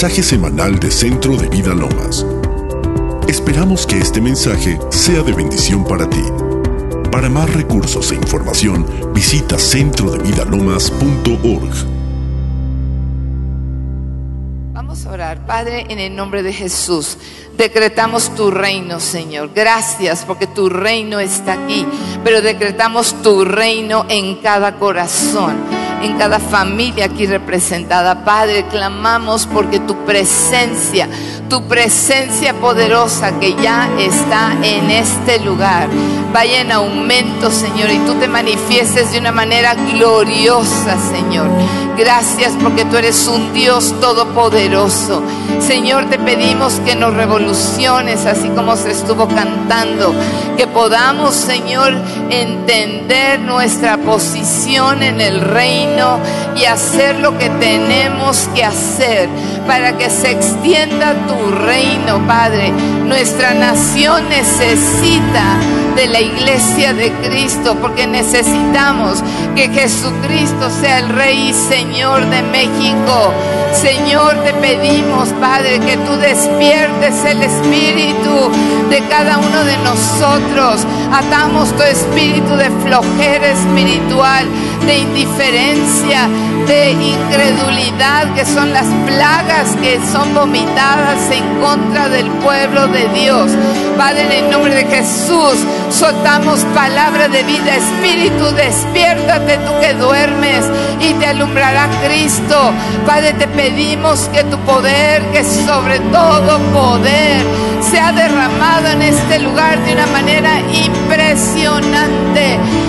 mensaje semanal de Centro de Vida Lomas. Esperamos que este mensaje sea de bendición para ti. Para más recursos e información, visita centrodevidalomas.org. Vamos a orar, Padre, en el nombre de Jesús. Decretamos tu reino, Señor. Gracias porque tu reino está aquí, pero decretamos tu reino en cada corazón en cada familia aquí representada. Padre, clamamos porque tu presencia, tu presencia poderosa que ya está en este lugar, vaya en aumento, Señor, y tú te manifiestes de una manera gloriosa, Señor. Gracias porque tú eres un Dios todopoderoso. Señor, te pedimos que nos revoluciones, así como se estuvo cantando, que podamos, Señor, entender nuestra posición en el reino y hacer lo que tenemos que hacer para que se extienda tu reino, Padre. Nuestra nación necesita de la iglesia de Cristo porque necesitamos que Jesucristo sea el Rey y Señor de México. Señor, te pedimos, Padre, que tú despiertes el espíritu de cada uno de nosotros. Atamos tu espíritu de flojera espiritual, de indiferencia, de incredulidad, que son las plagas que son vomitadas en contra del pueblo de Dios. Padre, en el nombre de Jesús, soltamos palabra de vida. Espíritu, despiértate tú que duermes y te alumbrará Cristo. Padre, te pedimos que tu poder, que sobre todo poder, sea derramado en este lugar de una manera impresionante.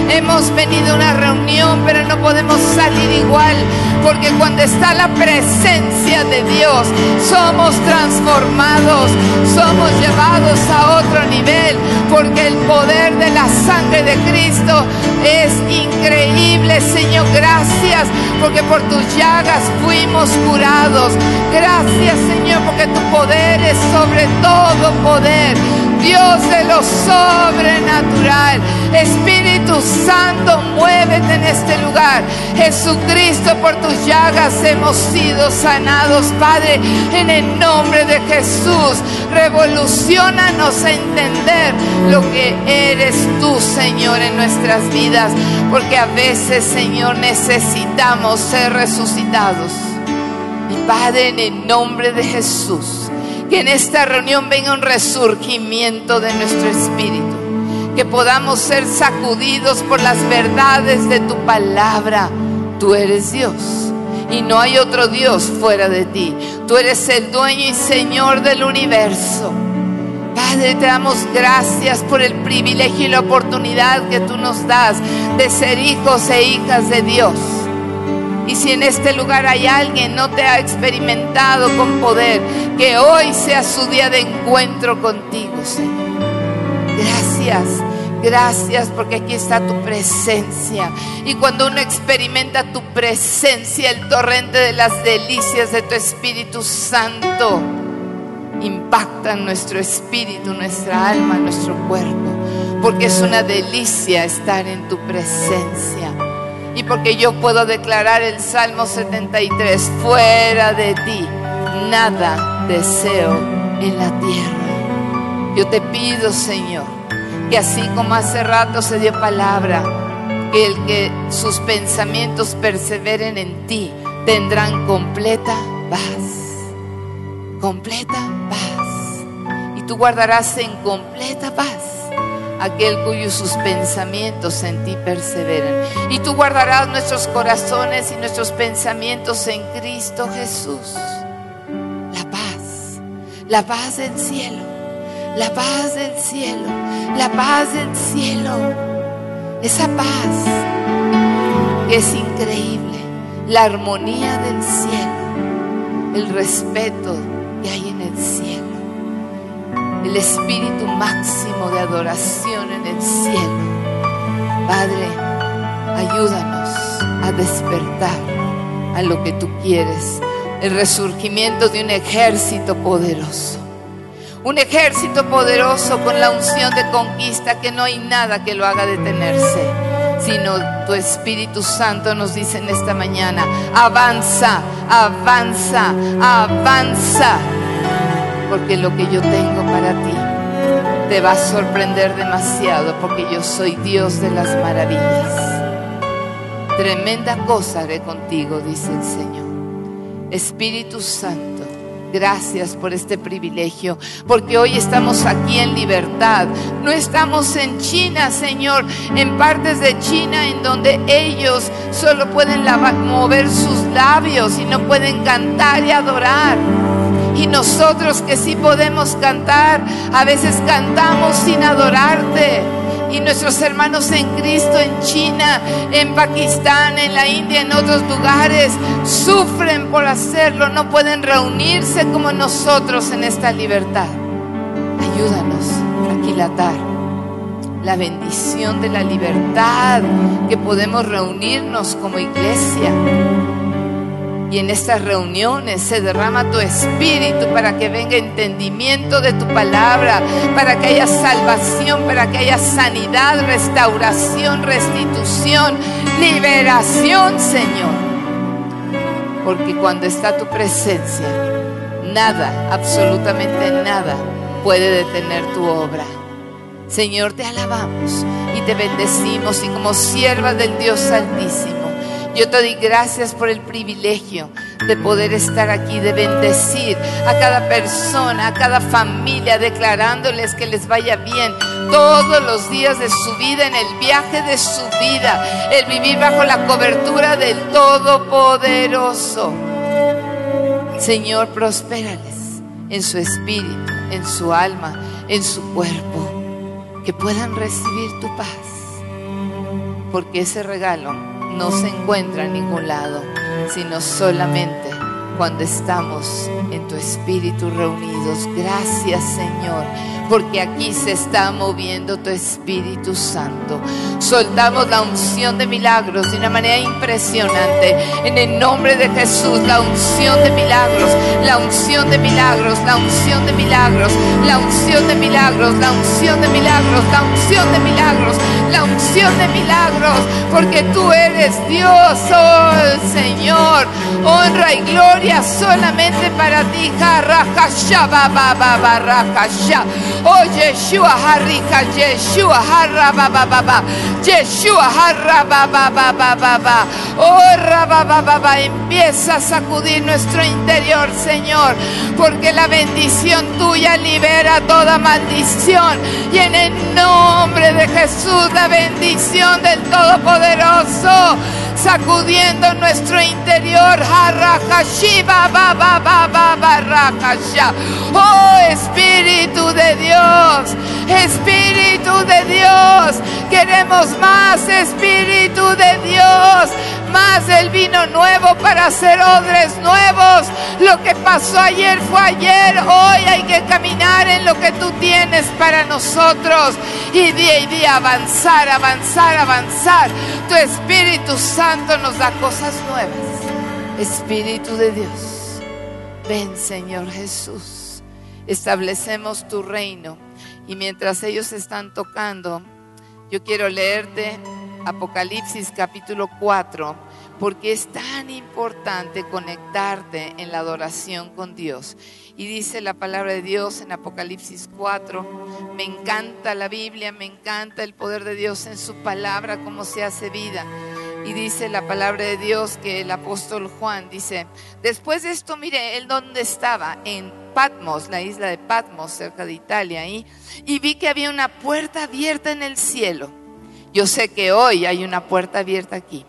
Hemos venido a una reunión, pero no podemos salir igual, porque cuando está la presencia de Dios, somos transformados, somos llevados a otro nivel, porque el poder de la sangre de Cristo es increíble, Señor. Gracias, porque por tus llagas fuimos curados. Gracias, Señor, porque tu poder es sobre todo poder. Dios de lo sobrenatural. Espíritu Santo, muévete en este lugar. Jesucristo, por tus llagas hemos sido sanados, Padre, en el nombre de Jesús. Revolucionanos a entender lo que eres tú, Señor, en nuestras vidas, porque a veces, Señor, necesitamos ser resucitados. Y Padre, en el nombre de Jesús, que en esta reunión venga un resurgimiento de nuestro espíritu. Que podamos ser sacudidos por las verdades de tu palabra. Tú eres Dios y no hay otro Dios fuera de ti. Tú eres el dueño y Señor del universo. Padre, te damos gracias por el privilegio y la oportunidad que tú nos das de ser hijos e hijas de Dios. Y si en este lugar hay alguien no te ha experimentado con poder, que hoy sea su día de encuentro contigo, Señor. Gracias, gracias porque aquí está tu presencia. Y cuando uno experimenta tu presencia, el torrente de las delicias de tu Espíritu Santo impacta nuestro espíritu, nuestra alma, nuestro cuerpo. Porque es una delicia estar en tu presencia y porque yo puedo declarar el Salmo 73, fuera de ti, nada deseo en la tierra. Yo te pido, Señor, que así como hace rato se dio palabra, que el que sus pensamientos perseveren en ti, tendrán completa paz. Completa paz. Y tú guardarás en completa paz aquel cuyos sus pensamientos en ti perseveren. Y tú guardarás nuestros corazones y nuestros pensamientos en Cristo Jesús. La paz, la paz del cielo, la paz del cielo, la paz del cielo. Esa paz que es increíble, la armonía del cielo, el respeto que hay en el cielo el espíritu máximo de adoración en el cielo. Padre, ayúdanos a despertar a lo que tú quieres, el resurgimiento de un ejército poderoso. Un ejército poderoso con la unción de conquista que no hay nada que lo haga detenerse. sino tu Espíritu Santo nos dice en esta mañana, avanza, avanza, avanza, porque lo que yo tengo para ti te va a sorprender demasiado, porque yo soy Dios de las maravillas. Tremenda cosa haré contigo, dice el Señor. Espíritu Santo, gracias por este privilegio, porque hoy estamos aquí en libertad. No estamos en China, Señor, en partes de China en donde ellos solo pueden mover sus labios y no pueden cantar y adorar. Y nosotros que sí podemos cantar, a veces cantamos sin adorarte. Y nuestros hermanos en Cristo en China, en Pakistán, en la India, en otros lugares, sufren por hacerlo, no pueden reunirse como nosotros en esta libertad. Ayúdanos a aquilatar la bendición de la libertad, que podemos reunirnos como iglesia y en estas reuniones se derrama tu espíritu para que venga entendimiento de tu palabra, para que haya salvación, para que haya sanidad, restauración, restitución, liberación, Señor. Porque cuando está tu presencia, nada, absolutamente nada puede detener tu obra. Señor, te alabamos y te bendecimos y como sierva del Dios Altísimo yo te doy gracias por el privilegio de poder estar aquí, de bendecir a cada persona, a cada familia, declarándoles que les vaya bien todos los días de su vida, en el viaje de su vida, el vivir bajo la cobertura del Todopoderoso. Señor, prospérales en su espíritu, en su alma, en su cuerpo, que puedan recibir tu paz, porque ese regalo no se encuentra en ningún lado, sino solamente cuando estamos en tu espíritu reunidos. Gracias Señor porque aquí se está moviendo tu Espíritu Santo. Soltamos la unción de milagros de una manera impresionante. En el nombre de Jesús, la unción de milagros, la unción de milagros, la unción de milagros, la unción de milagros, la unción de milagros, la unción de milagros, la unción de milagros, porque tú eres Dios, oh Señor. Honra y gloria solamente para ti. Oh Yeshua Harika, Yeshua Harra Baba Baba, Yeshua Harra Baba Baba Baba. Oh Baba Baba, empieza a sacudir nuestro interior, Señor, porque la bendición tuya libera toda maldición. Y en el nombre de Jesús, la bendición del Todopoderoso sacudiendo nuestro interior. Oh Espíritu de Dios, Espíritu de Dios, queremos más Espíritu de Dios más el vino nuevo para hacer odres nuevos. Lo que pasó ayer fue ayer. Hoy hay que caminar en lo que tú tienes para nosotros. Y día y día avanzar, avanzar, avanzar. Tu Espíritu Santo nos da cosas nuevas. Espíritu de Dios, ven Señor Jesús. Establecemos tu reino. Y mientras ellos están tocando, yo quiero leerte Apocalipsis capítulo 4, porque es tan importante conectarte en la adoración con Dios. Y dice la palabra de Dios en Apocalipsis 4, me encanta la Biblia, me encanta el poder de Dios en su palabra, cómo se hace vida. Y dice la palabra de Dios que el apóstol Juan dice, después de esto, mire, él donde estaba, en Patmos, la isla de Patmos, cerca de Italia, y vi que había una puerta abierta en el cielo yo sé que hoy hay una puerta abierta aquí.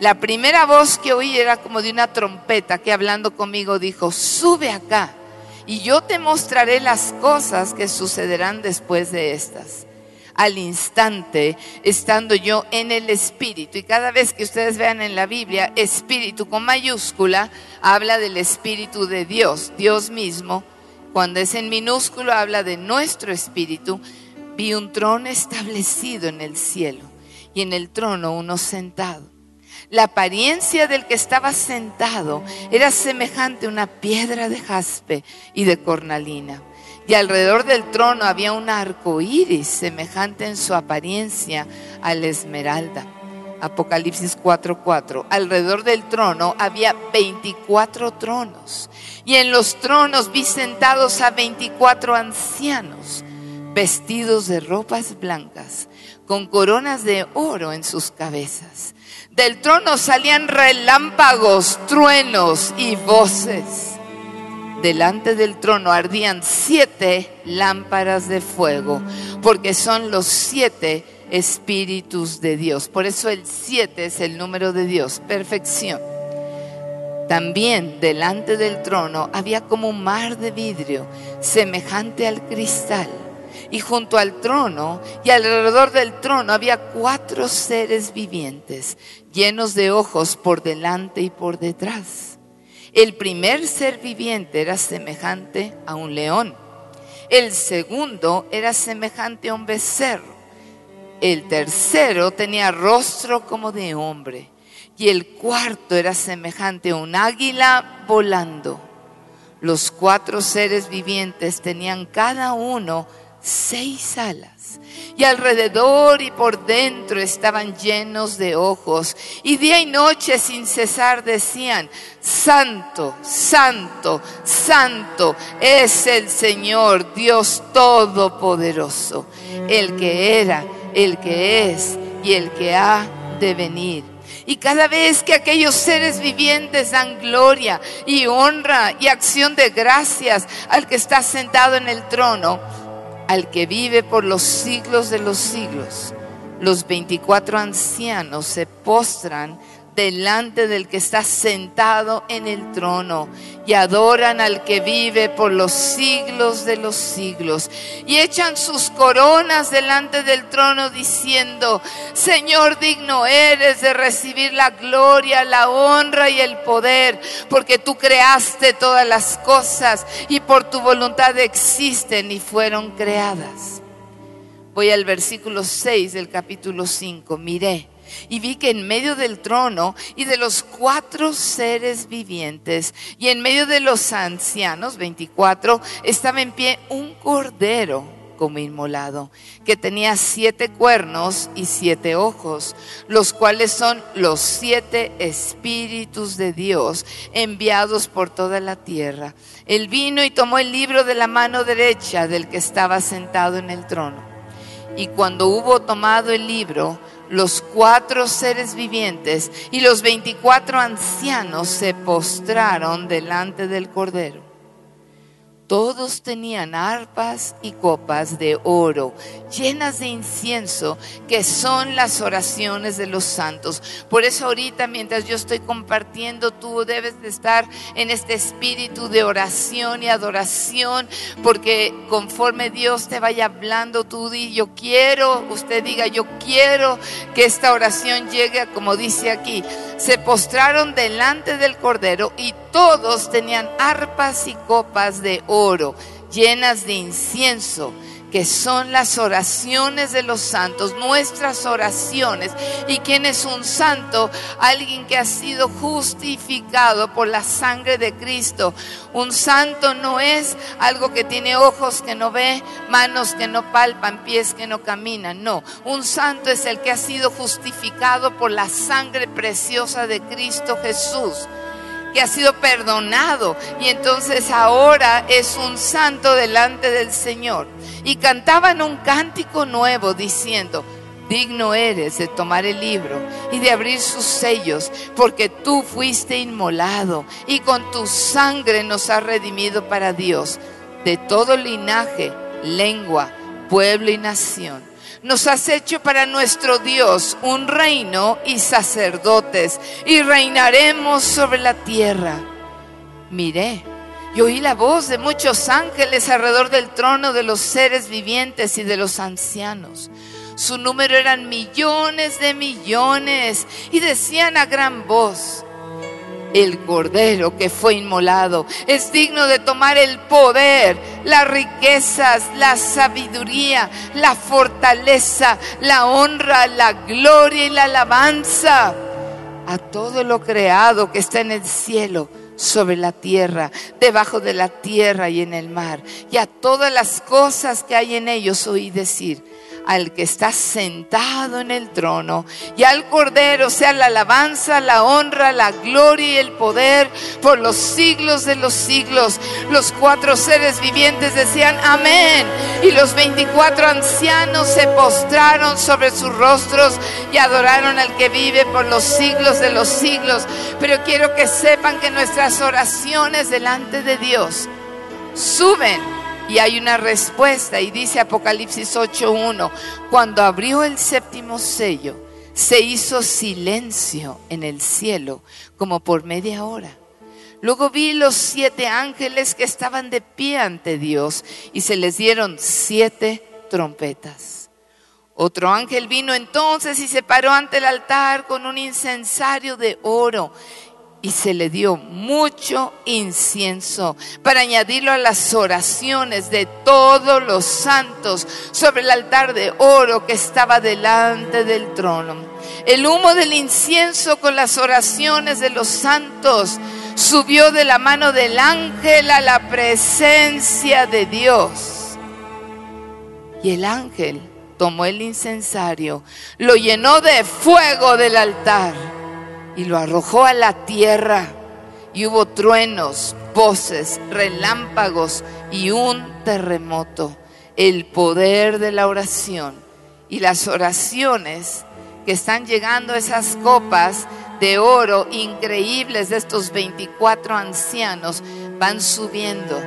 La primera voz que oí era como de una trompeta que hablando conmigo dijo, sube acá y yo te mostraré las cosas que sucederán después de estas. Al instante, estando yo en el Espíritu, y cada vez que ustedes vean en la Biblia, Espíritu con mayúscula, habla del Espíritu de Dios, Dios mismo. Cuando es en minúsculo, habla de nuestro Espíritu vi un trono establecido en el cielo y en el trono uno sentado. La apariencia del que estaba sentado era semejante a una piedra de jaspe y de cornalina Y alrededor del trono había un arco iris semejante en su apariencia a la esmeralda. Apocalipsis 4:4. Alrededor del trono había 24 tronos. Y en los tronos vi sentados a 24 ancianos, vestidos de ropas blancas, con coronas de oro en sus cabezas. Del trono salían relámpagos, truenos y voces delante del trono ardían siete lámparas de fuego, porque son los siete espíritus de Dios. Por eso el siete es el número de Dios, perfección. También delante del trono había como un mar de vidrio semejante al cristal. Y junto al trono y alrededor del trono había cuatro seres vivientes, llenos de ojos por delante y por detrás el primer ser viviente era semejante a un león. El segundo era semejante a un becerro. El tercero tenía rostro como de hombre. Y el cuarto era semejante a un águila volando. Los cuatro seres vivientes tenían cada uno seis alas y alrededor y por dentro estaban llenos de ojos. Y día y noche sin cesar decían, Santo, Santo, Santo es el Señor, Dios Todopoderoso, el que era, el que es y el que ha de venir. Y cada vez que aquellos seres vivientes dan gloria y honra y acción de gracias al que está sentado en el trono, al que vive por los siglos de los siglos. Los 24 ancianos se postran delante del que está sentado en el trono y adoran al que vive por los siglos de los siglos y echan sus coronas delante del trono diciendo, Señor digno eres de recibir la gloria, la honra y el poder, porque tú creaste todas las cosas y por tu voluntad existen y fueron creadas. Voy al versículo 6 del capítulo 5, miré y vi que en medio del trono y de los cuatro seres vivientes y en medio de los ancianos, 24, estaba en pie un cordero como inmolado, que tenía siete cuernos y siete ojos, los cuales son los siete espíritus de Dios enviados por toda la tierra. Él vino y tomó el libro de la mano derecha del que estaba sentado en el trono. Y cuando hubo tomado el libro, los cuatro seres vivientes y los veinticuatro ancianos se postraron delante del Cordero. Todos tenían arpas y copas de oro llenas de incienso, que son las oraciones de los santos. Por eso ahorita mientras yo estoy compartiendo, tú debes de estar en este espíritu de oración y adoración, porque conforme Dios te vaya hablando, tú di, yo quiero, usted diga, yo quiero que esta oración llegue como dice aquí. Se postraron delante del Cordero y todos tenían arpas y copas de oro llenas de incienso que son las oraciones de los santos, nuestras oraciones. ¿Y quién es un santo? Alguien que ha sido justificado por la sangre de Cristo. Un santo no es algo que tiene ojos que no ve, manos que no palpan, pies que no caminan. No, un santo es el que ha sido justificado por la sangre preciosa de Cristo Jesús ha sido perdonado. Y entonces ahora es un santo delante del Señor. Y cantaban un cántico nuevo diciendo, digno eres de tomar el libro y de abrir sus sellos, porque tú fuiste inmolado y con tu sangre nos has redimido para Dios. De todo linaje, lengua, pueblo y nación nos has hecho para nuestro Dios un reino y sacerdotes, y reinaremos sobre la tierra. Miré y oí la voz de muchos ángeles alrededor del trono de los seres vivientes y de los ancianos. Su número eran millones de millones y decían a gran voz, el cordero que fue inmolado es digno de tomar el poder, las riquezas, la sabiduría, la fortaleza, la honra, la gloria y la alabanza a todo lo creado que está en el cielo, sobre la tierra, debajo de la tierra y en el mar, y a todas las cosas que hay en ellos oí decir, al que está sentado en el trono y al Cordero sea la alabanza, la honra, la gloria y el poder por los siglos de los siglos. Los cuatro seres vivientes decían amén y los veinticuatro ancianos se postraron sobre sus rostros y adoraron al que vive por los siglos de los siglos. Pero quiero que sepan que nuestras oraciones delante de Dios suben y hay una respuesta y dice Apocalipsis 8.1, cuando abrió el séptimo sello, se hizo silencio en el cielo como por media hora. Luego vi los siete ángeles que estaban de pie ante Dios y se les dieron siete trompetas. Otro ángel vino entonces y se paró ante el altar con un incensario de oro y se le dio mucho incienso para añadirlo a las oraciones de todos los santos sobre el altar de oro que estaba delante del trono. El humo del incienso con las oraciones de los santos subió de la mano del ángel a la presencia de Dios. Y el ángel tomó el incensario, lo llenó de fuego del altar y lo arrojó a la tierra. Y hubo truenos, voces, relámpagos y un terremoto. El poder de la oración y las oraciones que están llegando a esas copas de oro increíbles de estos 24 ancianos van subiendo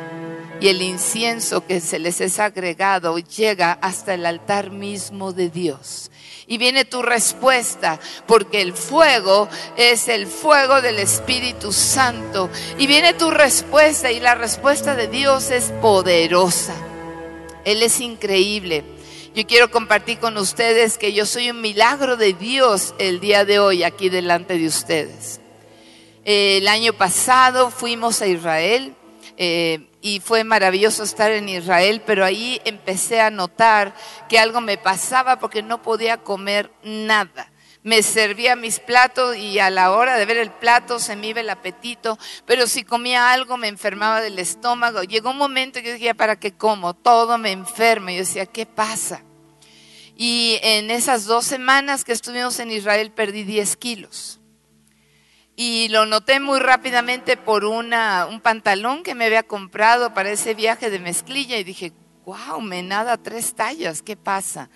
y el incienso que se les es agregado llega hasta el altar mismo de Dios. Y viene tu respuesta, porque el fuego es el fuego del Espíritu Santo. Y viene tu respuesta y la respuesta de Dios es poderosa. Él es increíble. Yo quiero compartir con ustedes que yo soy un milagro de Dios el día de hoy aquí delante de ustedes. El año pasado fuimos a Israel. Eh, y fue maravilloso estar en Israel, pero ahí empecé a notar que algo me pasaba porque no podía comer nada. Me servía mis platos y a la hora de ver el plato se me iba el apetito, pero si comía algo me enfermaba del estómago. Llegó un momento que yo decía, ¿para qué como? Todo me enferma. Yo decía, ¿qué pasa? Y en esas dos semanas que estuvimos en Israel perdí 10 kilos y lo noté muy rápidamente por una, un pantalón que me había comprado para ese viaje de mezclilla y dije, wow, me nada tres tallas, ¿qué pasa?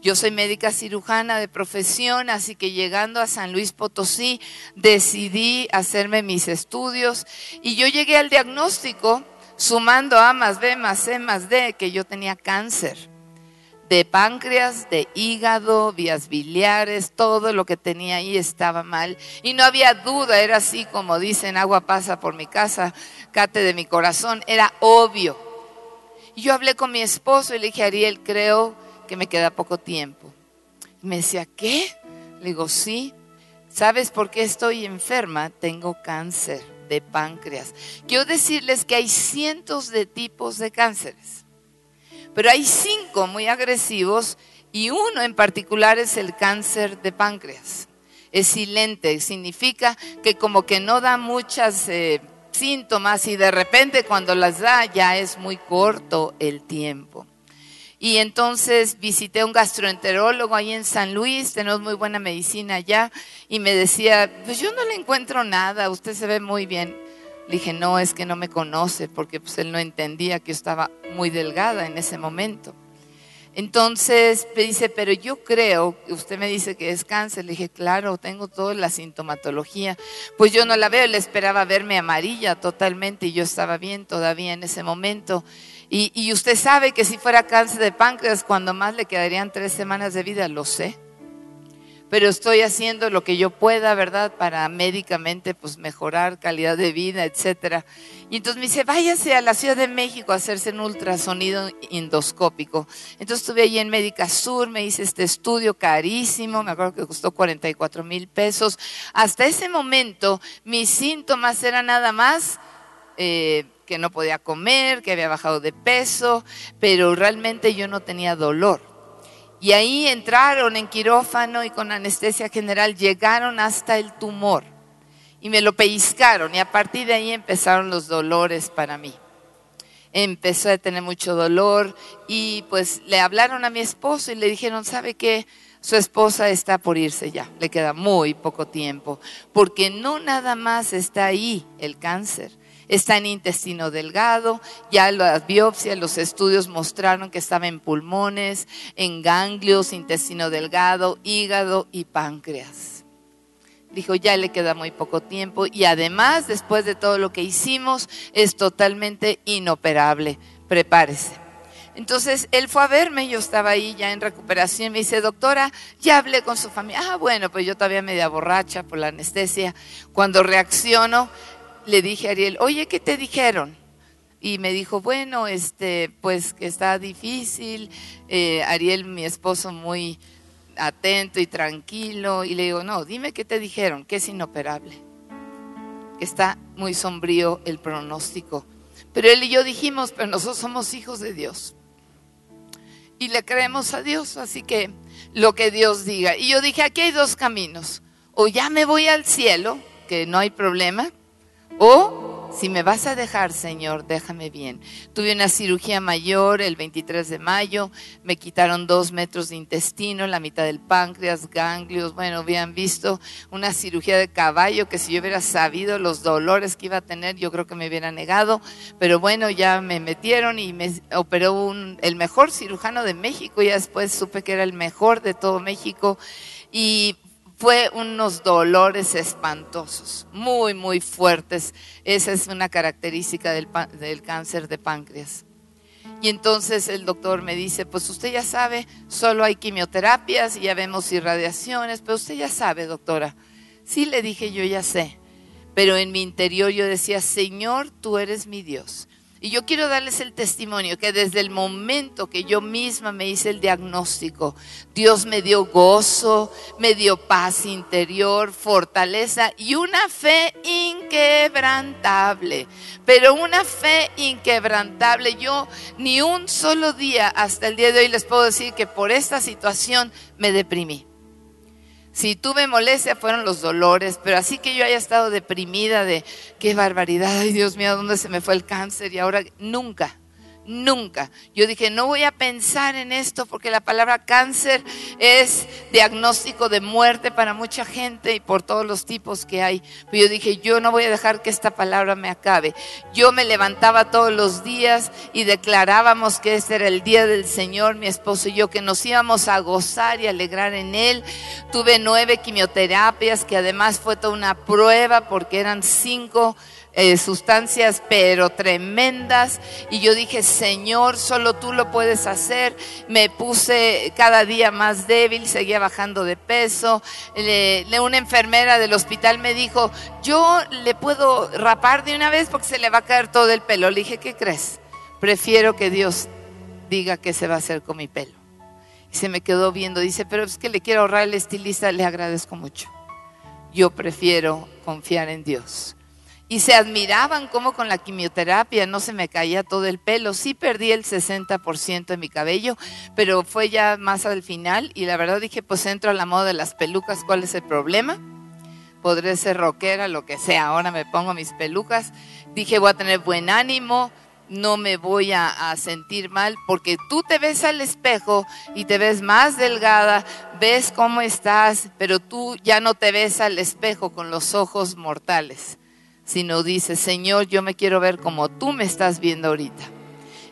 Yo soy médica cirujana de profesión, así que llegando a San Luis Potosí decidí hacerme mis estudios y yo llegué al diagnóstico sumando A más B más C más D que yo tenía cáncer de páncreas, de hígado, vías biliares, todo lo que tenía ahí estaba mal. Y no había duda, era así como dicen, agua pasa por mi casa, cate de mi corazón, era obvio. Y yo hablé con mi esposo y le dije, Ariel, creo que me queda poco tiempo. Y me decía, ¿qué? Le digo, sí. ¿Sabes por qué estoy enferma? Tengo cáncer de páncreas. Quiero decirles que hay cientos de tipos de cánceres. Pero hay cinco muy agresivos y uno en particular es el cáncer de páncreas. Es silente, significa que como que no da muchas eh, síntomas y de repente cuando las da ya es muy corto el tiempo. Y entonces visité a un gastroenterólogo ahí en San Luis, tenemos muy buena medicina allá, y me decía, pues yo no le encuentro nada, usted se ve muy bien. Le dije, no, es que no me conoce, porque pues él no entendía que yo estaba muy delgada en ese momento. Entonces me dice, pero yo creo, usted me dice que es cáncer. Le dije, claro, tengo toda la sintomatología. Pues yo no la veo, él esperaba verme amarilla totalmente y yo estaba bien todavía en ese momento. Y, y usted sabe que si fuera cáncer de páncreas, cuando más le quedarían tres semanas de vida, lo sé pero estoy haciendo lo que yo pueda, ¿verdad? Para médicamente pues mejorar calidad de vida, etcétera. Y entonces me dice, váyase a la Ciudad de México a hacerse un ultrasonido endoscópico. Entonces estuve allí en Médica Sur, me hice este estudio carísimo, me acuerdo que costó 44 mil pesos. Hasta ese momento mis síntomas eran nada más eh, que no podía comer, que había bajado de peso, pero realmente yo no tenía dolor. Y ahí entraron en quirófano y con anestesia general llegaron hasta el tumor. y me lo pellizcaron y a partir de ahí empezaron los dolores para mí. Empezó a tener mucho dolor y pues le hablaron a mi esposo y le dijeron, ¿sabe qué? Su esposa está por irse ya, le queda muy poco tiempo, porque no nada más está ahí el cáncer, está en intestino delgado, ya las biopsias, los estudios mostraron que estaba en pulmones, en ganglios, intestino delgado, hígado y páncreas. Dijo, ya le queda muy poco tiempo y además, después de todo lo que hicimos, es totalmente inoperable. Prepárese. Entonces él fue a verme, yo estaba ahí ya en recuperación, me dice, doctora, ya hablé con su familia. Ah, bueno, pues yo todavía media borracha por la anestesia. Cuando reacciono, le dije a Ariel, oye, ¿qué te dijeron? Y me dijo, bueno, este, pues que está difícil. Eh, Ariel, mi esposo, muy atento y tranquilo. Y le digo, no, dime qué te dijeron, que es inoperable. Está muy sombrío el pronóstico. Pero él y yo dijimos, pero nosotros somos hijos de Dios. Y le creemos a Dios, así que lo que Dios diga. Y yo dije, aquí hay dos caminos. O ya me voy al cielo, que no hay problema, o si me vas a dejar, Señor, déjame bien. Tuve una cirugía mayor el 23 de mayo, me quitaron dos metros de intestino, la mitad del páncreas, ganglios, bueno, habían visto una cirugía de caballo que si yo hubiera sabido los dolores que iba a tener, yo creo que me hubiera negado, pero bueno, ya me metieron y me operó el mejor cirujano de México, y después supe que era el mejor de todo México. Y fue unos dolores espantosos, muy, muy fuertes. Esa es una característica del, del, cáncer de páncreas. Y entonces el doctor me dice, pues usted ya sabe, solo hay quimioterapias y ya vemos irradiaciones, pero usted ya sabe, doctora. Sí, le dije, yo ya sé. Pero en mi interior yo decía, Señor, tú eres mi Dios. Y yo quiero darles el testimonio que desde el momento que yo misma me hice el diagnóstico, Dios me dio gozo, me dio paz interior, fortaleza y una fe inquebrantable. Pero una fe inquebrantable. Yo ni un solo día hasta el día de hoy les puedo decir que por esta situación me deprimí. Si tuve molestia fueron los dolores, pero así que yo haya estado deprimida de qué barbaridad, ay Dios mío, ¿dónde se me fue el cáncer? Y ahora nunca, Nunca. Yo dije, no voy a pensar en esto porque la palabra cáncer es diagnóstico de muerte para mucha gente y por todos los tipos que hay. Pero yo dije, yo no voy a dejar que esta palabra me acabe. Yo me levantaba todos los días y declarábamos que este era el día del Señor, mi esposo y yo, que nos íbamos a gozar y alegrar en Él. Tuve nueve quimioterapias, que además fue toda una prueba porque eran cinco eh, sustancias pero tremendas y yo dije, Señor, solo tú lo puedes hacer. Me puse cada día más débil, seguía bajando de peso. una enfermera del hospital me dijo, yo le puedo rapar de una vez porque se le va a caer todo el pelo. Le dije, ¿qué crees? Prefiero que Dios diga qué se va a hacer con mi pelo. Y se me quedó viendo, dice, pero es que le quiero ahorrar el estilista, le agradezco mucho. Yo prefiero confiar en Dios y se admiraban cómo con la quimioterapia no se me caía todo el pelo. Sí perdí el 60% de mi cabello, pero fue ya más al final y la verdad dije, pues entro a la moda de las pelucas, ¿cuál es el problema? Podré ser rockera, lo que sea, ahora me pongo mis pelucas. Dije, voy a tener buen ánimo, no me voy a, a, sentir mal, porque tú te ves al espejo y te ves más delgada, ves cómo estás, pero tú ya no te ves al espejo con los ojos mortales sino dice, Señor, yo me quiero ver como tú me estás viendo ahorita.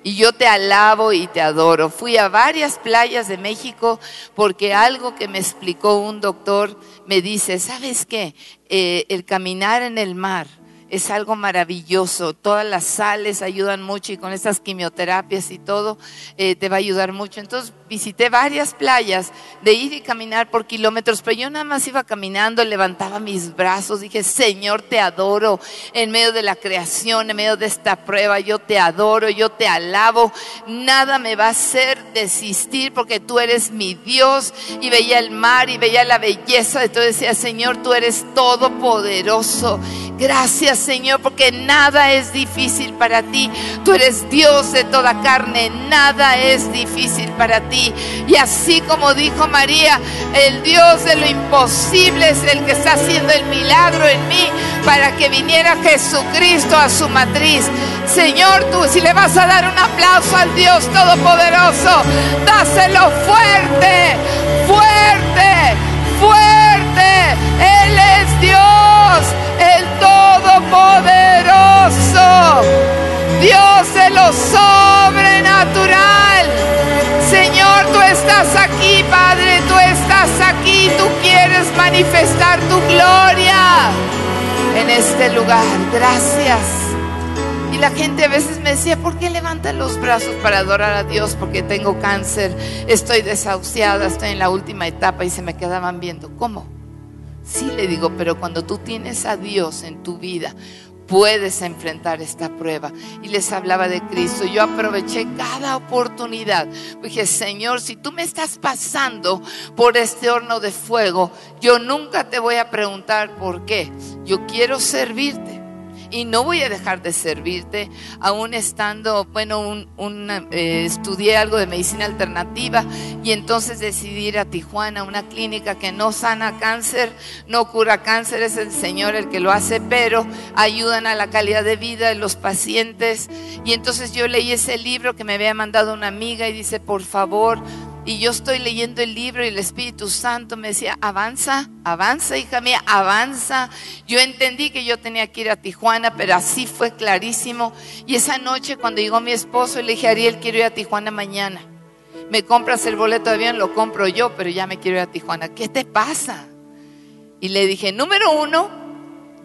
Y yo te alabo y te adoro. Fui a varias playas de México porque algo que me explicó un doctor me dice, ¿sabes qué? Eh, el caminar en el mar es algo maravilloso. Todas las sales ayudan mucho y con estas quimioterapias y todo eh, te va a ayudar mucho. Entonces visité varias playas de ir y caminar por kilómetros, pero yo nada más iba caminando, levantaba mis brazos, dije, Señor, te adoro en medio de la creación, en medio de esta prueba, yo te adoro, yo te alabo, nada me va a hacer desistir porque tú eres mi Dios y veía el mar y veía la belleza todo, decía, Señor, tú eres todopoderoso Gracias Señor, porque nada es difícil para ti. Tú eres Dios de toda carne, nada es difícil para ti. Y así como dijo María, el Dios de lo imposible es el que está haciendo el milagro en mí para que viniera Jesucristo a su matriz. Señor, tú si le vas a dar un aplauso al Dios Todopoderoso, dáselo fuerte, fuerte, fuerte. Él es Dios, el Todopoderoso, Dios de lo sobrenatural. Señor, tú estás aquí, Padre, tú estás aquí, tú quieres manifestar tu gloria en este lugar. Gracias. Y la gente a veces me decía, ¿por qué levanta los brazos para adorar a Dios? Porque tengo cáncer, estoy desahuciada, estoy en la última etapa y se me quedaban viendo. ¿Cómo? Sí le digo, pero cuando tú tienes a Dios en tu vida, puedes enfrentar esta prueba. Y les hablaba de Cristo. Yo aproveché cada oportunidad. Dije, Señor, si tú me estás pasando por este horno de fuego, yo nunca te voy a preguntar por qué. Yo quiero servirte y no voy a dejar de servirte, aún estando, bueno, un, eh, estudié algo de medicina alternativa y entonces decidí ir a Tijuana, una clínica que no sana cáncer, no cura cáncer, es el Señor el que lo hace, pero ayudan a la calidad de vida de los pacientes. Y entonces yo leí ese libro que me había mandado una amiga y dice, por favor, y yo estoy leyendo el libro y el Espíritu Santo me decía, avanza, avanza, hija mía, avanza. Yo entendí que yo tenía que ir a Tijuana, pero así fue clarísimo. Y esa noche cuando llegó mi esposo, le dije, Ariel, quiero ir a Tijuana mañana. Me compras el boleto de avión, lo compro yo, pero ya me quiero ir a Tijuana. ¿Qué te pasa? Y le dije, número uno,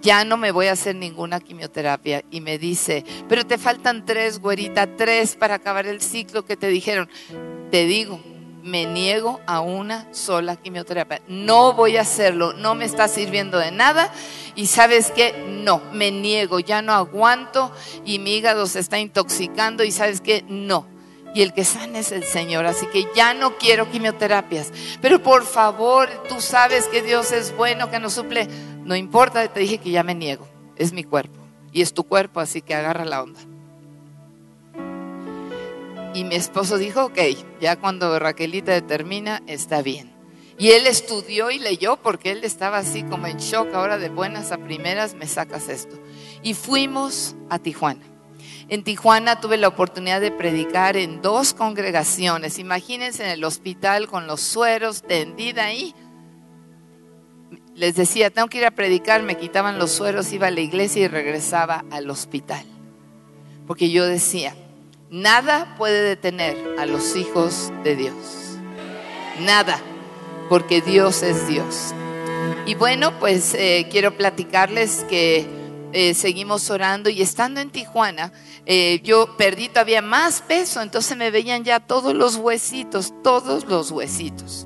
ya no me voy a hacer ninguna quimioterapia. Y me dice, pero te faltan tres, güerita, tres para acabar el ciclo que te dijeron. Te digo, me niego a una sola quimioterapia. No voy a hacerlo, no me está sirviendo de nada. Y sabes que no, me niego, ya no aguanto y mi hígado se está intoxicando y sabes que no. Y el que sana es el Señor, así que ya no quiero quimioterapias. Pero por favor, tú sabes que Dios es bueno, que nos suple. No importa, te dije que ya me niego, es mi cuerpo y es tu cuerpo, así que agarra la onda. Y mi esposo dijo, ok, ya cuando Raquelita determina, está bien. Y él estudió y leyó porque él estaba así como en shock, ahora de buenas a primeras me sacas esto. Y fuimos a Tijuana. En Tijuana tuve la oportunidad de predicar en dos congregaciones. Imagínense en el hospital con los sueros, tendida ahí. Les decía, tengo que ir a predicar, me quitaban los sueros, iba a la iglesia y regresaba al hospital. Porque yo decía, Nada puede detener a los hijos de Dios. Nada, porque Dios es Dios. Y bueno, pues eh, quiero platicarles que eh, seguimos orando y estando en Tijuana, eh, yo perdí todavía más peso, entonces me veían ya todos los huesitos, todos los huesitos.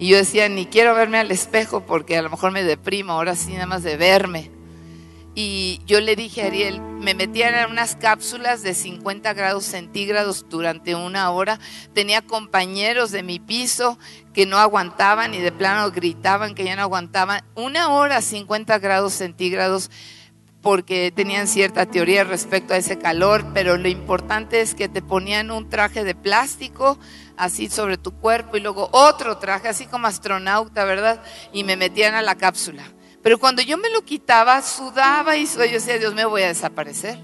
Y yo decía, ni quiero verme al espejo porque a lo mejor me deprimo, ahora sí nada más de verme y yo le dije a Ariel, me metían en unas cápsulas de 50 grados centígrados durante una hora. Tenía compañeros de mi piso que no aguantaban y de plano gritaban que ya no aguantaban. Una hora 50 grados centígrados porque tenían cierta teoría respecto a ese calor, pero lo importante es que te ponían un traje de plástico así sobre tu cuerpo y luego otro traje, así como astronauta, ¿verdad? Y me metían a la cápsula. Pero cuando yo me lo quitaba, sudaba y yo decía, Dios me voy a desaparecer.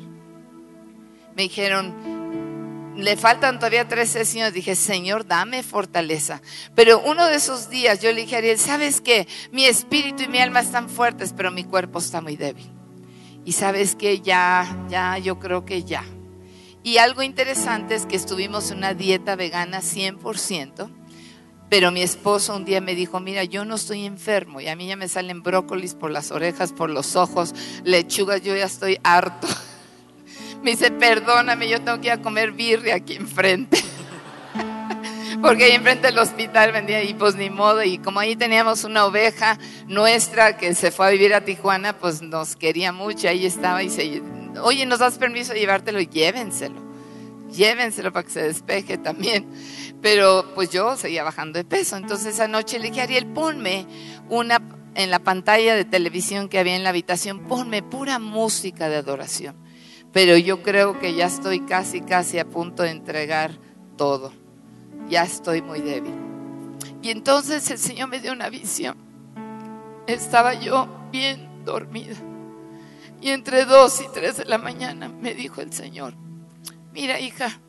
Me dijeron, le faltan todavía tres sesiones. Dije, Señor, dame fortaleza. Pero uno de esos días yo le dije a Ariel, ¿sabes qué? Mi espíritu y mi alma están fuertes, pero mi cuerpo está muy débil. Y sabes que ya, ya, yo creo que ya. Y algo interesante es que estuvimos en una dieta vegana 100%. Pero mi esposo un día me dijo, mira, yo no estoy enfermo y a mí ya me salen brócolis por las orejas, por los ojos, lechugas, yo ya estoy harto. Me dice, perdóname, yo tengo que ir a comer birria aquí enfrente. Porque ahí enfrente del hospital vendía y pues ni modo. Y como ahí teníamos una oveja nuestra que se fue a vivir a Tijuana, pues nos quería mucho. Ahí estaba y se, oye, ¿nos das permiso de llevártelo? Llévenselo. Llévenselo para que se despeje también. Pero pues yo seguía bajando de peso. Entonces esa noche le dije, Ariel, ponme una en la pantalla de televisión que había en la habitación, ponme pura música de adoración. Pero yo creo que ya estoy casi, casi a punto de entregar todo. Ya estoy muy débil. Y entonces el Señor me dio una visión. Estaba yo bien dormida. Y entre dos y tres de la mañana me dijo el Señor, mira hija,